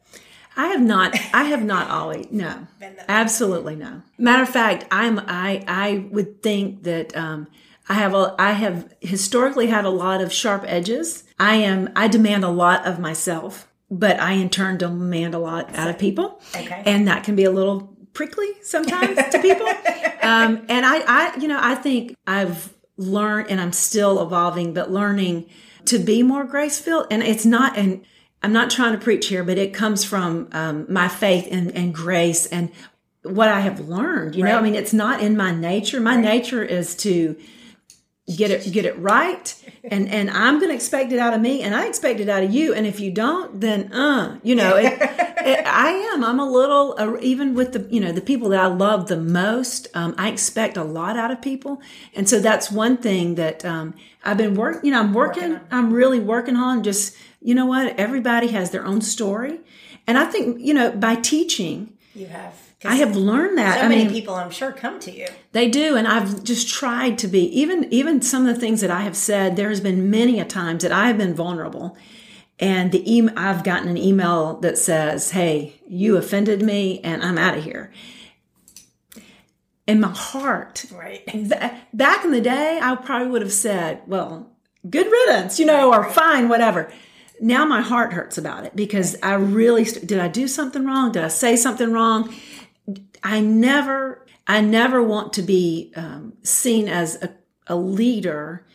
I have not. I have not always. No, absolutely no. Matter of fact, I'm. I. I would think that um, I have. A, I have historically had a lot of sharp edges. I am. I demand a lot of myself, but I in turn demand a lot out of people. Okay. and that can be a little prickly sometimes to people. *laughs* Um, and I. I. You know. I think I've learned, and I'm still evolving, but learning to be more grace filled. And it's not. And I'm not trying to preach here, but it comes from um, my faith and, and grace and what I have learned. You know, I mean, it's not in my nature. My nature is to get it get it right. And and i'm going to expect it out of me and i expect it out of you. And if you don't then uh you know it, *laughs* it, i am. I'm a little uh, even with the you know the people that i love the most um, i expect a lot out of people. And so that's one thing that um, i've been working you know i'm working, working i'm really working on just you know what? Everybody has their own story. And i think you know by teaching you have I have learned that. So I many mean, people, I'm sure, come to you. They do, and I've just tried to be. Even even some of the things that I have said, there has been many a times that I have been vulnerable, and the email I've gotten an email that says, "Hey, you offended me, and I'm out of here." In my heart, right? *laughs* Th- back in the day, I probably would have said, "Well, good riddance," you know, or fine, whatever now my heart hurts about it because I really st- did I do something wrong? Did I say something wrong? I never, I never want to be um, seen as a, a leader,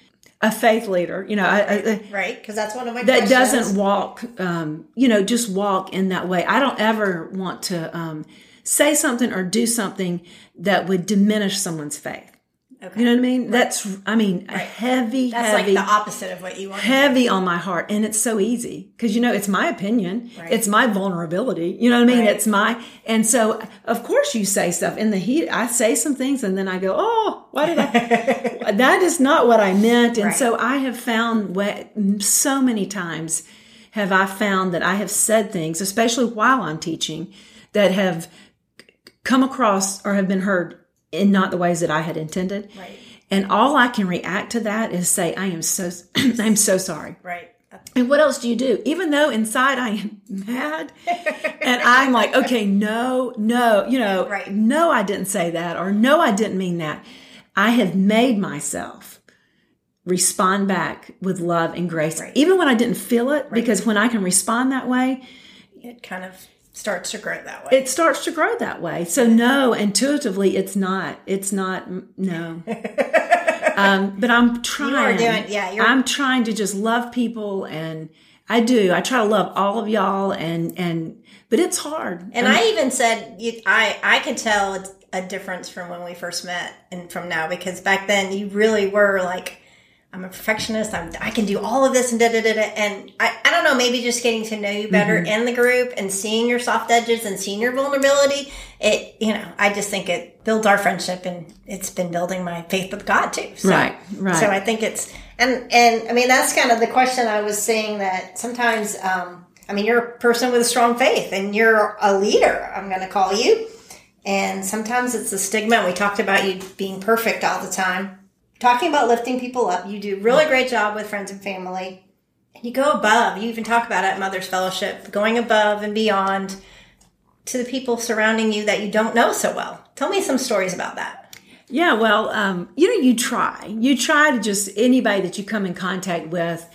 a faith leader. You know, I, right? Because that's one of my that questions. doesn't walk. Um, you know, just walk in that way. I don't ever want to um, say something or do something that would diminish someone's faith. Okay. You know what I mean? Right. That's, I mean, right. heavy, That's heavy. like the opposite of what you want. Heavy on my heart. And it's so easy because, you know, it's my opinion. Right. It's my vulnerability. You know what I mean? It's my, and so of course you say stuff in the heat. I say some things and then I go, oh, why did I? *laughs* that is not what I meant. And so I have found what so many times have I found that I have said things, especially while I'm teaching, that have come across or have been heard in not the ways that I had intended. Right. And all I can react to that is say, I am so, *clears throat* I'm so sorry. Right. And what else do you do? Even though inside I am *laughs* mad and I'm like, okay, no, no, you know, right. no, I didn't say that or no, I didn't mean that. I have made myself respond back with love and grace, right. even when I didn't feel it, right. because when I can respond that way, it kind of starts to grow that way. It starts to grow that way. So no, intuitively, it's not. It's not. No. *laughs* um, but I'm trying. You are doing. Yeah, I'm trying to just love people, and I do. I try to love all of y'all, and and but it's hard. And I, I even said, you, I I can tell a difference from when we first met and from now because back then you really were like I'm a perfectionist. I'm, I can do all of this and da da da da. And I, I don't know, maybe just getting to know you better mm-hmm. in the group and seeing your soft edges and seeing your vulnerability. It, you know, I just think it builds our friendship and it's been building my faith with God too. So, right, right. So I think it's, and, and I mean, that's kind of the question I was saying that sometimes, um, I mean, you're a person with a strong faith and you're a leader, I'm going to call you. And sometimes it's the stigma. We talked about you being perfect all the time talking about lifting people up. You do a really great job with friends and family. And you go above. You even talk about it at Mother's Fellowship, going above and beyond to the people surrounding you that you don't know so well. Tell me some stories about that. Yeah, well, um, you know, you try. You try to just anybody that you come in contact with,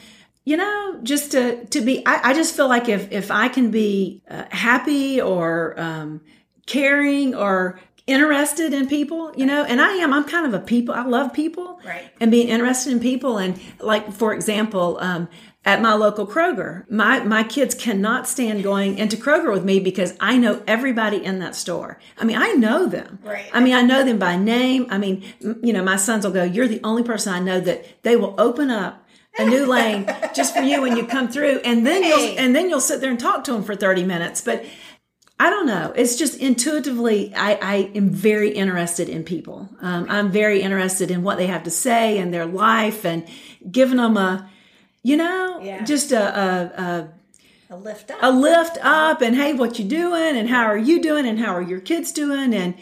you know, just to to be. I, I just feel like if if I can be uh, happy or um, caring or interested in people, you know, and I am, I'm kind of a people, I love people right. and being interested in people. And like, for example, um, at my local Kroger, my, my kids cannot stand going into Kroger with me because I know everybody in that store. I mean, I know them. Right. I mean, I know them by name. I mean, you know, my sons will go, you're the only person I know that they will open up a new lane *laughs* just for you when you come through and then hey. you'll and then you'll sit there and talk to them for 30 minutes but I don't know. It's just intuitively, I, I am very interested in people. Um, I'm very interested in what they have to say and their life and giving them a, you know, yeah. just a, a, a, a lift up. A lift up and hey, what you doing and how are you doing and how are your kids doing? And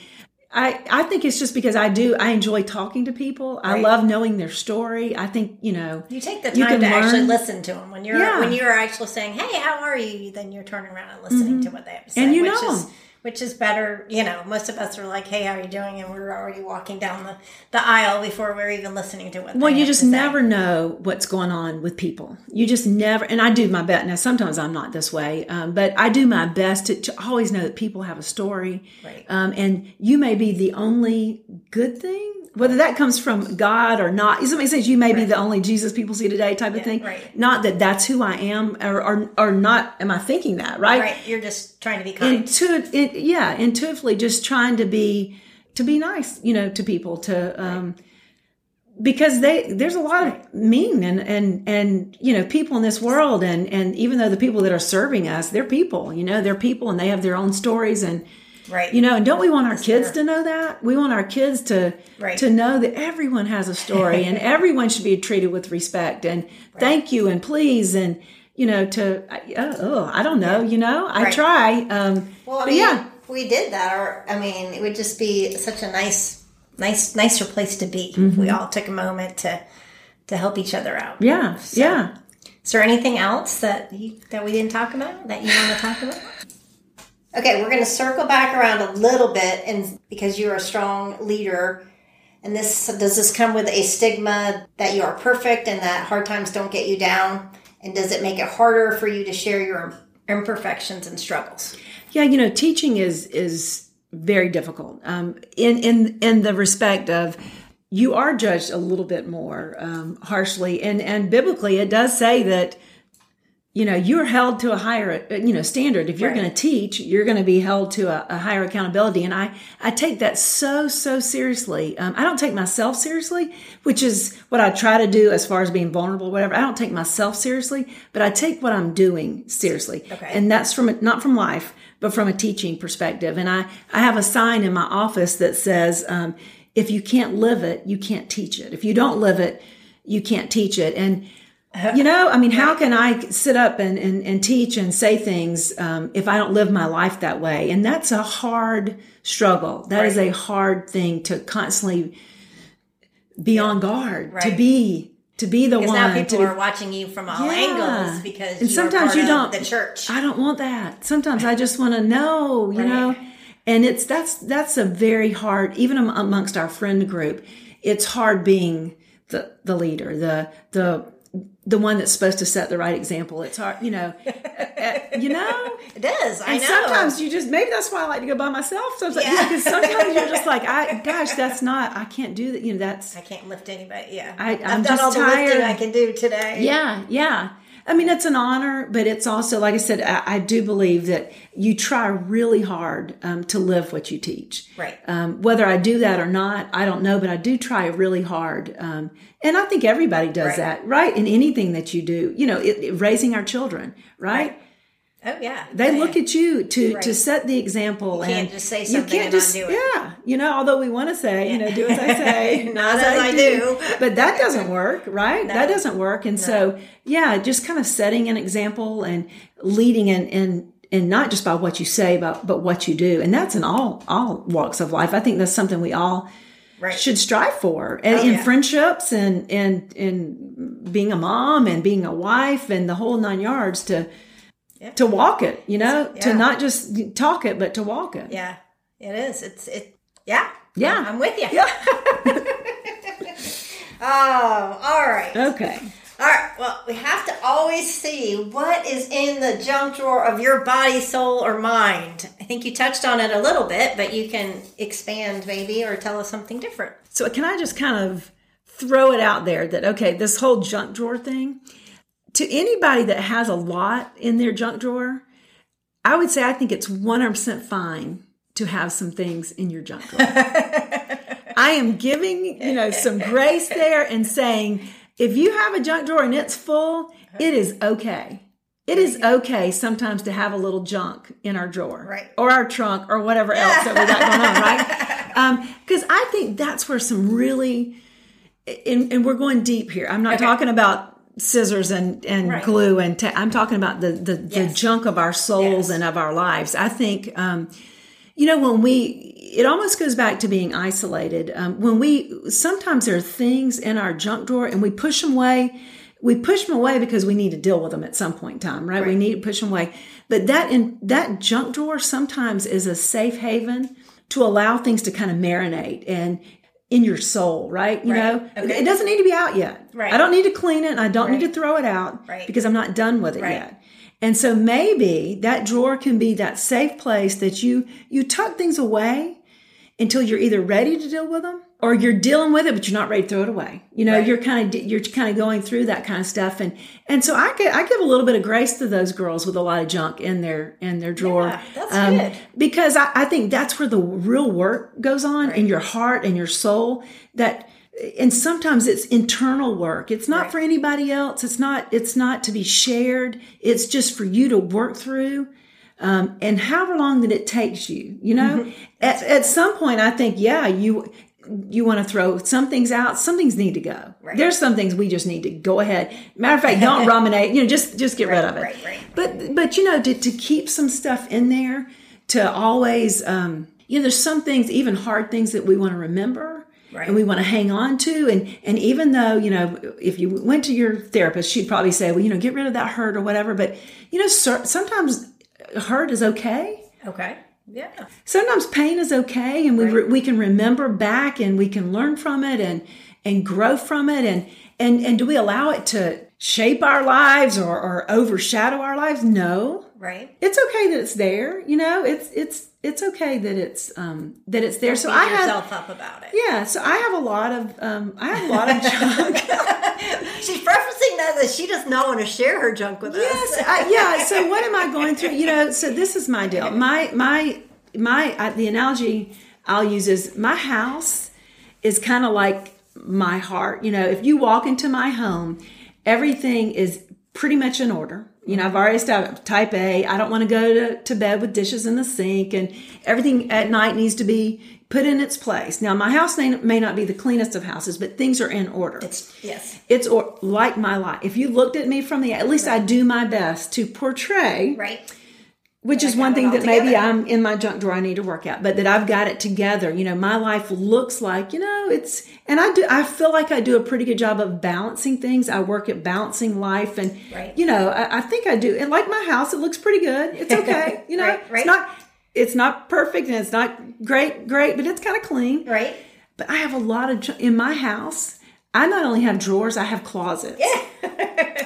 I, I think it's just because I do I enjoy talking to people. Right. I love knowing their story. I think you know you take the time to learn. actually listen to them when you're yeah. when you're actually saying, "Hey, how are you?" Then you're turning around and listening mm-hmm. to what they have to say, and you know which is better. You know, most of us are like, "Hey, how are you doing?" and we're already walking down the, the aisle before we're even listening to what. Well, you just never know what's going on with people. You just never, and I do my best. Now, sometimes I'm not this way, um, but I do my best to, to, always know that people have a story, right? Um, and you may be the only good thing whether that comes from God or not. Make sense? You may be the only Jesus people see today type of thing. right. Not that that's who I am or, or, or not, am I thinking that, right? Right. You're just trying to be kind. Intuit, it, yeah, intuitively just trying to be, to be nice, you know, to people to, um, because they, there's a lot of mean and, and, and, you know, people in this world. And, and even though the people that are serving us, they're people, you know, they're people and they have their own stories and, right. you know, and don't we want our kids to know that? We want our kids to Right. to know that everyone has a story and *laughs* everyone should be treated with respect and thank you and please and you know to uh, oh I don't know you know I Right. try um Well, I mean, yeah if we did that, or I mean, it would just be such a nice, nice, nicer place to be if Mm-hmm. we all took a moment to to help each other out. yeah yeah Is there anything else that you, that we didn't talk about that you want to talk about? Okay, we're going to circle back around a little bit, and because you're a strong leader, and this does this come with a stigma that you are perfect and that hard times don't get you down, and does it make it harder for you to share your imperfections and struggles? yeah you know teaching is is very difficult. Um in in in the respect of you are judged a little bit more um, harshly. And and biblically it does say that you know you're held to a higher uh, you know standard. If you're Right. going to teach you're going to be held to a, a higher accountability. And i i take that so so seriously. Um, i don't take myself seriously which is what i try to do as far as being vulnerable whatever. I don't take myself seriously but i take what i'm doing seriously. Okay. and that's from not from life but from a teaching perspective. And i i have a sign in my office that says um, if you can't live it you can't teach it. If you don't live it you can't teach it. And you know, I mean, how can I sit up and, and, and teach and say things um, if I don't live my life that way? And that's a hard struggle. That is a hard thing to constantly be on guard, to be to be the Because one. now people be- are watching you from all Yeah. angles because and you sometimes you don't the church. I don't want that. Sometimes I just want to *laughs* know, you Right. know. And it's that's that's a very hard even amongst our friend group. It's hard being the the leader, the the the one that's supposed to set the right example. It's hard, you know. *laughs* uh, you know. It is. I And know. sometimes you just maybe that's why I like to go by myself. Sometimes, Yeah. yeah, because sometimes you're just like, I *laughs* gosh, that's not. I can't do that. You know, that's I can't lift anybody. Yeah, I- done just all the lifting tired. I can do today. yeah, yeah. I mean, it's an honor, but it's also, like I said, I, I do believe that you try really hard um, to live what you teach. Right. Um, whether I do that or not, I don't know, but I do try really hard. Um, and I think everybody does Right. that, right? In anything that you do, you know, it, it- raising our children, right? Oh yeah. They Yeah. look at you to Right. to set the example. You can't and just say you something can't and not just do it. yeah. You know, although we want to say, you know, do as I say, *laughs* Not as I do. but that doesn't work, right? That doesn't work. And so, yeah, just kind of setting an example and leading and and and not just by what you say, but but what you do, and that's in all all walks of life. I think that's something we all Right. should strive for, and Oh, in yeah. friendships and and and being a mom and being a wife and the whole nine yards to to walk it, you know, Yeah. to not just talk it, but to walk it. Yeah, it is. It's it. Yeah. Yeah. I'm with you. Yeah. *laughs* Oh, all right. Okay. All right. Well, we have to always see what is in the junk drawer of your body, soul, or mind. I think you touched on it a little bit, but you can expand maybe or tell us something different. So can I just kind of throw it out there that okay, this whole junk drawer thing to anybody that has a lot in their junk drawer, I would say I think it's 100% fine to have some things in your junk drawer. *laughs* I am giving, you know, some grace there and saying if you have a junk drawer and it's full, it is okay. It is okay sometimes to have a little junk in our drawer, Right. Or our trunk, or whatever else that we got going on, *laughs* right? Um, because I think that's where some really, and, and we're going deep here. I'm not Okay. talking about scissors and, and Right. glue and ta- I'm talking about the the, the junk of our souls Yes. and of our lives. I think um, you know when we it almost goes back to being isolated um, when we sometimes there are things in our junk drawer and we push them away we push them away because we need to deal with them at some point in time right, we need to push them away but that in that junk drawer sometimes is a safe haven to allow things to kind of marinate and in your soul right you Right. know Okay. it doesn't need to be out yet Right. i don't need to clean it and i don't need to throw it out Right. because i'm not done with it Right. yet and so maybe that drawer can be that safe place that you you tuck things away until you're either ready to deal with them or you're dealing with it, but you're not ready to throw it away. You know, Right. you're kind of you're kind of going through that kind of stuff, and and so I give, I give a little bit of grace to those girls with a lot of junk in their in their drawer, Yeah, that's good. because I, I think that's where the real work goes on in your heart and your soul. That and sometimes it's internal work. It's not Right. for anybody else. It's not it's not to be shared. It's just for you to work through um, and however long that it takes you, you know, Mm-hmm. at, at some point, I think, yeah, you, you want to throw some things out. Some things need to go. There's some things we just need to go ahead. Matter of fact, don't *laughs* ruminate, you know, just, just get rid of it. right, right. But, but, you know, to, to keep some stuff in there to always, um, you know, there's some things, even hard things that we want to remember. Right. And we want to hang on to. And, and even though, you know, if you went to your therapist, she'd probably say, well, you know, get rid of that hurt or whatever. But, you know, sometimes hurt is okay. Okay. Yeah. Sometimes pain is okay, and we re- we can remember back, and we can learn from it, and and grow from it, and and and do we allow it to shape our lives or, or overshadow our lives? No, Right. it's okay that it's there. You know, it's it's it's okay that it's um that it's there. So I have yourself up about it. yeah. So I have a lot of um I have a lot of junk. *laughs* *laughs* She's prefacing that that she does not want to share her junk with Yes, us. I, yeah. So what am I going through? You know, so this is my deal. My my my uh, the analogy I'll use is my house is kind of like my heart. You know, if you walk into my home, everything is pretty much in order. You know, I've already established type A. I don't want to go to, to bed with dishes in the sink, and everything at night needs to be put in its place. Now, my house may, may not be the cleanest of houses, but things are in order. It's, yes. It's or like my life. If you looked at me from the, at least I do my best to portray, Right. Which is one thing that maybe. I'm in my junk drawer I need to work out, but that I've got it together. You know, my life looks like, you know, it's, and I do, I feel like I do a pretty good job of balancing things. I work at balancing life and, Right. you know, I, I think I do. And like my house, it looks pretty good. It's *laughs* okay. You know, Right, right. it's not, it's not perfect and it's not great, great, but it's kind of clean. Right. But I have a lot of in my house. I not only have drawers, I have closets. Yeah.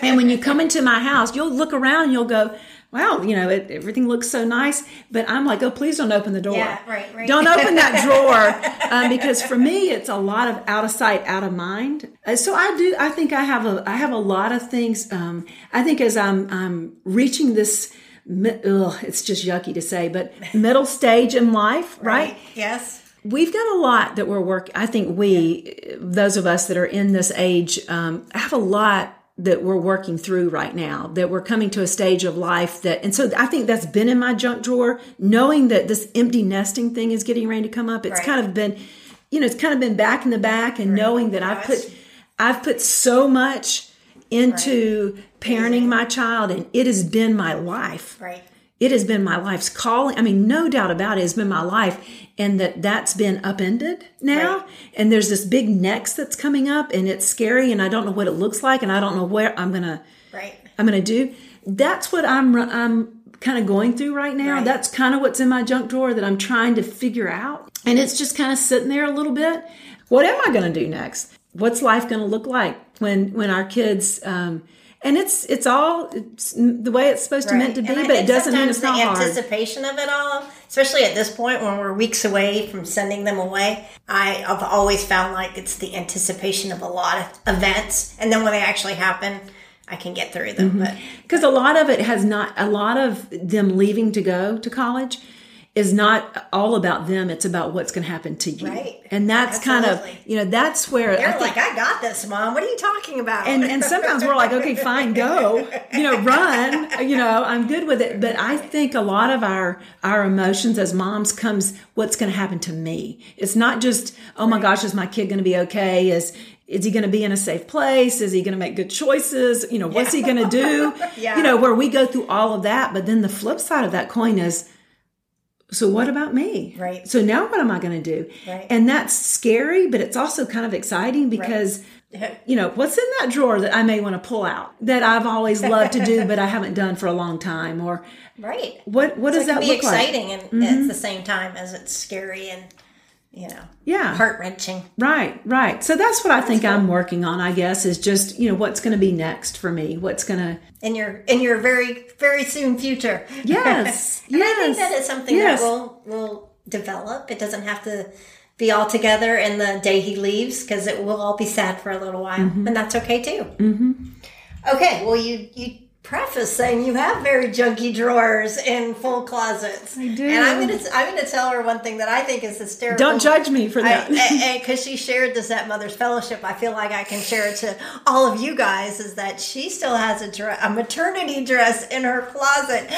and when you come into my house, you'll look around and you'll go, wow, you know, it, everything looks so nice. But I'm like, oh, please don't open the door. Yeah, right, right. Don't open that *laughs* drawer. Um, because for me, it's a lot of out of sight, out of mind. Uh, so I do, I think I have a, I have a lot of things. Um, I think as I'm, I'm reaching this, ugh, it's just yucky to say, but *laughs* middle stage in life, right? Yes. We've got a lot that we're working. I think we, those of us that are in this age, um, have a lot that we're working through right now. That we're coming to a stage of life that, and so I think that's been in my junk drawer. Knowing that this empty nesting thing is getting ready to come up, it's Right. kind of been, you know, it's kind of been back in the back, and knowing that I've put, I've put so much into parenting my child, and it has been my life Right. It has been my life's calling. I mean, no doubt about it, it's been my life, and that that's been upended now. Right. And there's this big next that's coming up, and it's scary, and I don't know what it looks like, and I don't know where I'm gonna Right. I'm gonna do. That's what I'm I'm kind of going through right now. Right. That's kind of what's in my junk drawer that I'm trying to figure out, and it's just kind of sitting there a little bit. What am I gonna do next? What's life gonna look like when when our kids? Um, and it's it's all it's the way it's supposed to meant to be, And but it doesn't mean it's not the hard. anticipation of it all, especially at this point when we're weeks away from sending them away. I, I've always found like it's the anticipation of a lot of events, and then when they actually happen, I can get through them. Mm-hmm. But because a lot of it has not a lot of them leaving to go to college is not all about them it's about what's going to happen to you. Right. and that's kind of you know that's where they're I think, like, "I got this, mom. What are you talking about?" and and sometimes we're like okay fine go. You know run you know i'm good with it. But i think a lot of our our emotions as moms comes what's going to happen to me? It's not just oh my gosh is my kid going to be okay? Is is he going to be in a safe place? Is he going to make good choices? You know what's he going to do? *laughs* Yeah. you know where we go through all of that but then the flip side of that coin is so what about me Right. so now what am i going to do Right. and that's scary but it's also kind of exciting because you know, what's in that drawer that I may want to pull out that I've always loved to do, *laughs* but I haven't done for a long time? Or right. what, what does it can that look like? Mm-hmm. exciting and at the same time as it's scary and you know Yeah. heart wrenching. Right, right. So that's what I think I'm working on, I guess, is just, you know, what's going to be next for me? What's going to, in your in your very very soon future. yes, *laughs* and yes. I think that is something yes. that will will develop. It doesn't have to be all together in the day he leaves because it will all be sad for a little while, Mm-hmm. and that's okay too. Mm-hmm. Okay, well you you preface saying you have very junky drawers and full closets. I do. and I'm gonna I'm gonna tell her one thing that I think is hysterical. Don't judge me for that. Because she shared this at Mother's Fellowship, I feel like I can share it to all of you guys. Is that she still has a dress, a maternity dress in her closet,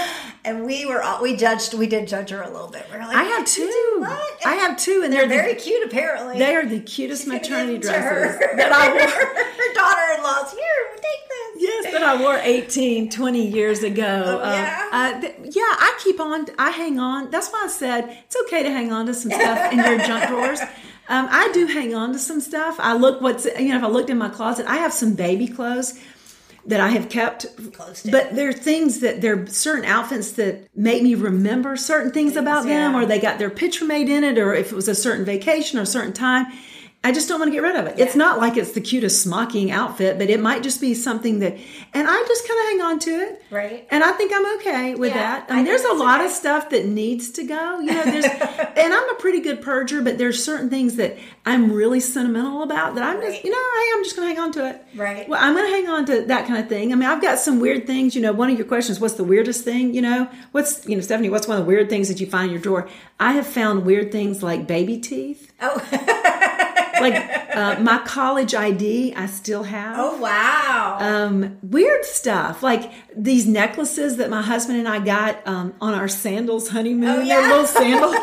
and we were all, we judged we did judge her a little bit. We are like, I have two. what?" I have two, and They're they're, very cute, apparently. they are the cutest maternity give them to dresses *laughs* that I wore. her daughter-in-law's here. Take. Yes, that I wore 18, 20 years ago. Oh, yeah? Uh, uh, th- yeah, I keep on, I hang on. That's why I said it's okay to hang on to some stuff in your junk *laughs* drawers. Um, I do hang on to some stuff. I look what's, you know, if I looked in my closet, I have some baby clothes that I have kept. But there are things that there are certain outfits that make me remember certain things about them, yeah. or they got their picture made in it, or if it was a certain vacation or a certain time. I just don't want to get rid of it. It's not like it's the cutest smocking outfit, but it might just be something that, and I just kind of hang on to it. Right. And I think I'm okay with Yeah, that. I um, I mean, think there's a lot okay. of stuff that needs to go. You know, there's, *laughs* and I'm a pretty good purger, but there's certain things that I'm really sentimental about that I'm Right. just, you know, hey, I'm just going to hang on to it. Right. Well, I'm going to hang on to that kind of thing. I mean, I've got some weird things. You know, one of your questions, what's the weirdest thing? You know, what's, you know, Stephanie, what's one of the weird things that you find in your drawer? I have found weird things like baby teeth. Oh. *laughs* Like uh, my college ID, I still have. oh wow. Um, weird stuff like these necklaces that my husband and I got um, on our sandals honeymoon. Oh, yeah. little *laughs* sandals.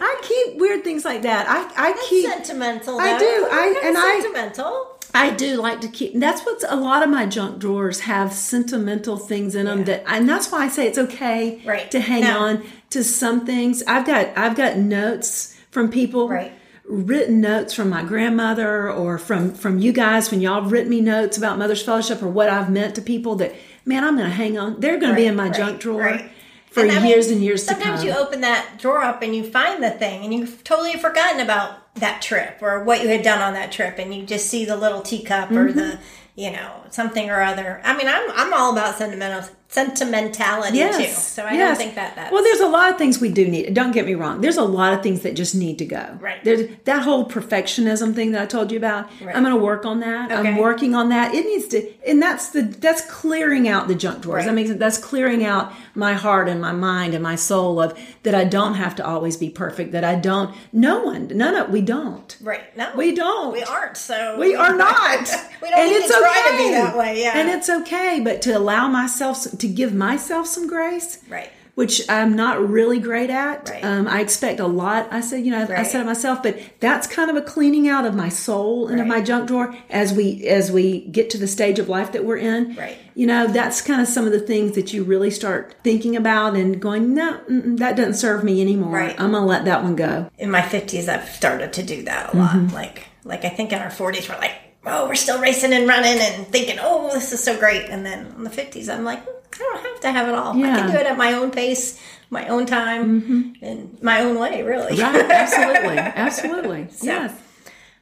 I keep weird things like that. I, I keep sentimental. I do. I- and I- sentimental. I do like to keep. That's what's a lot of my junk drawers have sentimental things in them that, and that's why I say it's okay Right. to hang No. on to some things. I've got I've got notes from people, Right. Written notes from my grandmother or from from you guys when y'all written me notes about Mother's Fellowship or what I've meant to people. That man, I'm going to hang on. They're going to be in my Right, junk drawer right. for And mean, years and years to come. Sometimes you open that drawer up and you find the thing, and you've totally forgotten about that trip or what you had done on that trip, and you just see the little teacup or Mm-hmm. the, you know, something or other. I mean, I'm I'm all about sentimental sentimentality too, so I don't think that that's well. There's a lot of things we do need. Don't get me wrong. There's a lot of things that just need to go. Right. There's that whole perfectionism thing that I told you about. I'm going to work on that. Okay. I'm working on that. It needs to, and that's the that's clearing out the junk drawers. Right. I mean, that's clearing out my heart and my mind and my soul of that. I don't have to always be perfect. That I don't. No one. None of we don't. right. No, We don't. We aren't. So We are not. *laughs* we don't need to try to be that way. Yeah. And it's okay, but to allow myself, to give myself some grace. Right. Which I'm not really great at. Right. Um, I expect a lot. I said, you know, I said it myself, but that's kind of a cleaning out of my soul and of my junk drawer as we as we get to the stage of life that we're in. Right. You know, that's kind of some of the things that you really start thinking about and going, no, that doesn't serve me anymore. Right. I'm gonna let that one go. in my 50s i've started to do that a lot Mm-hmm. like like i think in our 40s we're like oh we're still racing and running and thinking oh this is so great and then in the 50s i'm like i don't have to have it all i can do it at my own pace my own time and my own way really Mm-hmm. Right. *laughs* Absolutely. Absolutely. yes.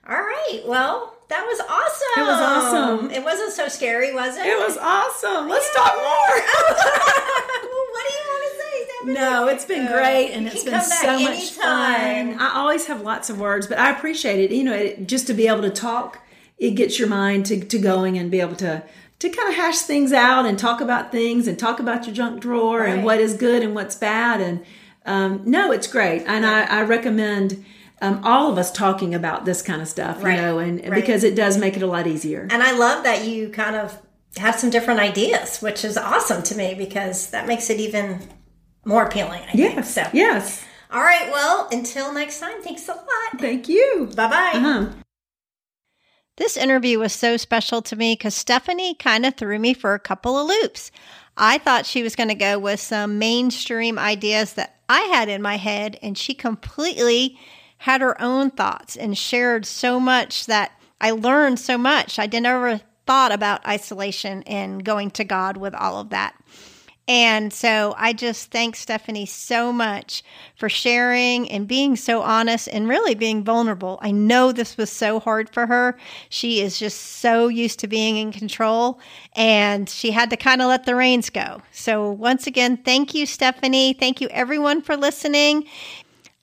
all right well that was awesome It was awesome. it wasn't so scary was it It was awesome. Let's talk more. *laughs* well, what do you want to say No, it's been great and You it's been come back so much fun. I always have lots of words, but I appreciate it. You know, it, just to be able to talk, it gets your mind to, to going and be able to to kind of hash things out and talk about things and talk about your junk drawer Right. and what is good and what's bad. And um, no, it's great, and I, I recommend. Um, all of us talking about this kind of stuff, Right. you know, and because it does make it a lot easier. And I love that you kind of have some different ideas, which is awesome to me because that makes it even more appealing. I think. So, yes. all right. Well, until next time, thanks a lot. Thank you. Bye bye. Uh-huh. This interview was so special to me because Stephanie kind of threw me for a couple of loops. I thought she was going to go with some mainstream ideas that I had in my head, and she completely had her own thoughts and shared so much that I learned so much. I never thought about isolation and going to God with all of that. And so I just thank Stephanie so much for sharing and being so honest and really being vulnerable. I know this was so hard for her. She is just so used to being in control and she had to kind of let the reins go. So, once again, thank you, Stephanie. Thank you, everyone, for listening.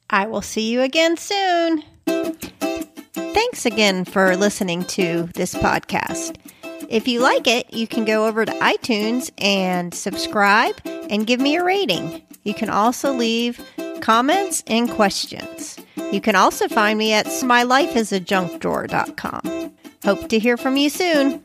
I will see you again soon. Thanks again for listening to this podcast. If you like it, you can go over to iTunes and subscribe and give me a rating. You can also leave comments and questions. You can also find me at smylifeisajunkdrawer.com. Hope to hear from you soon.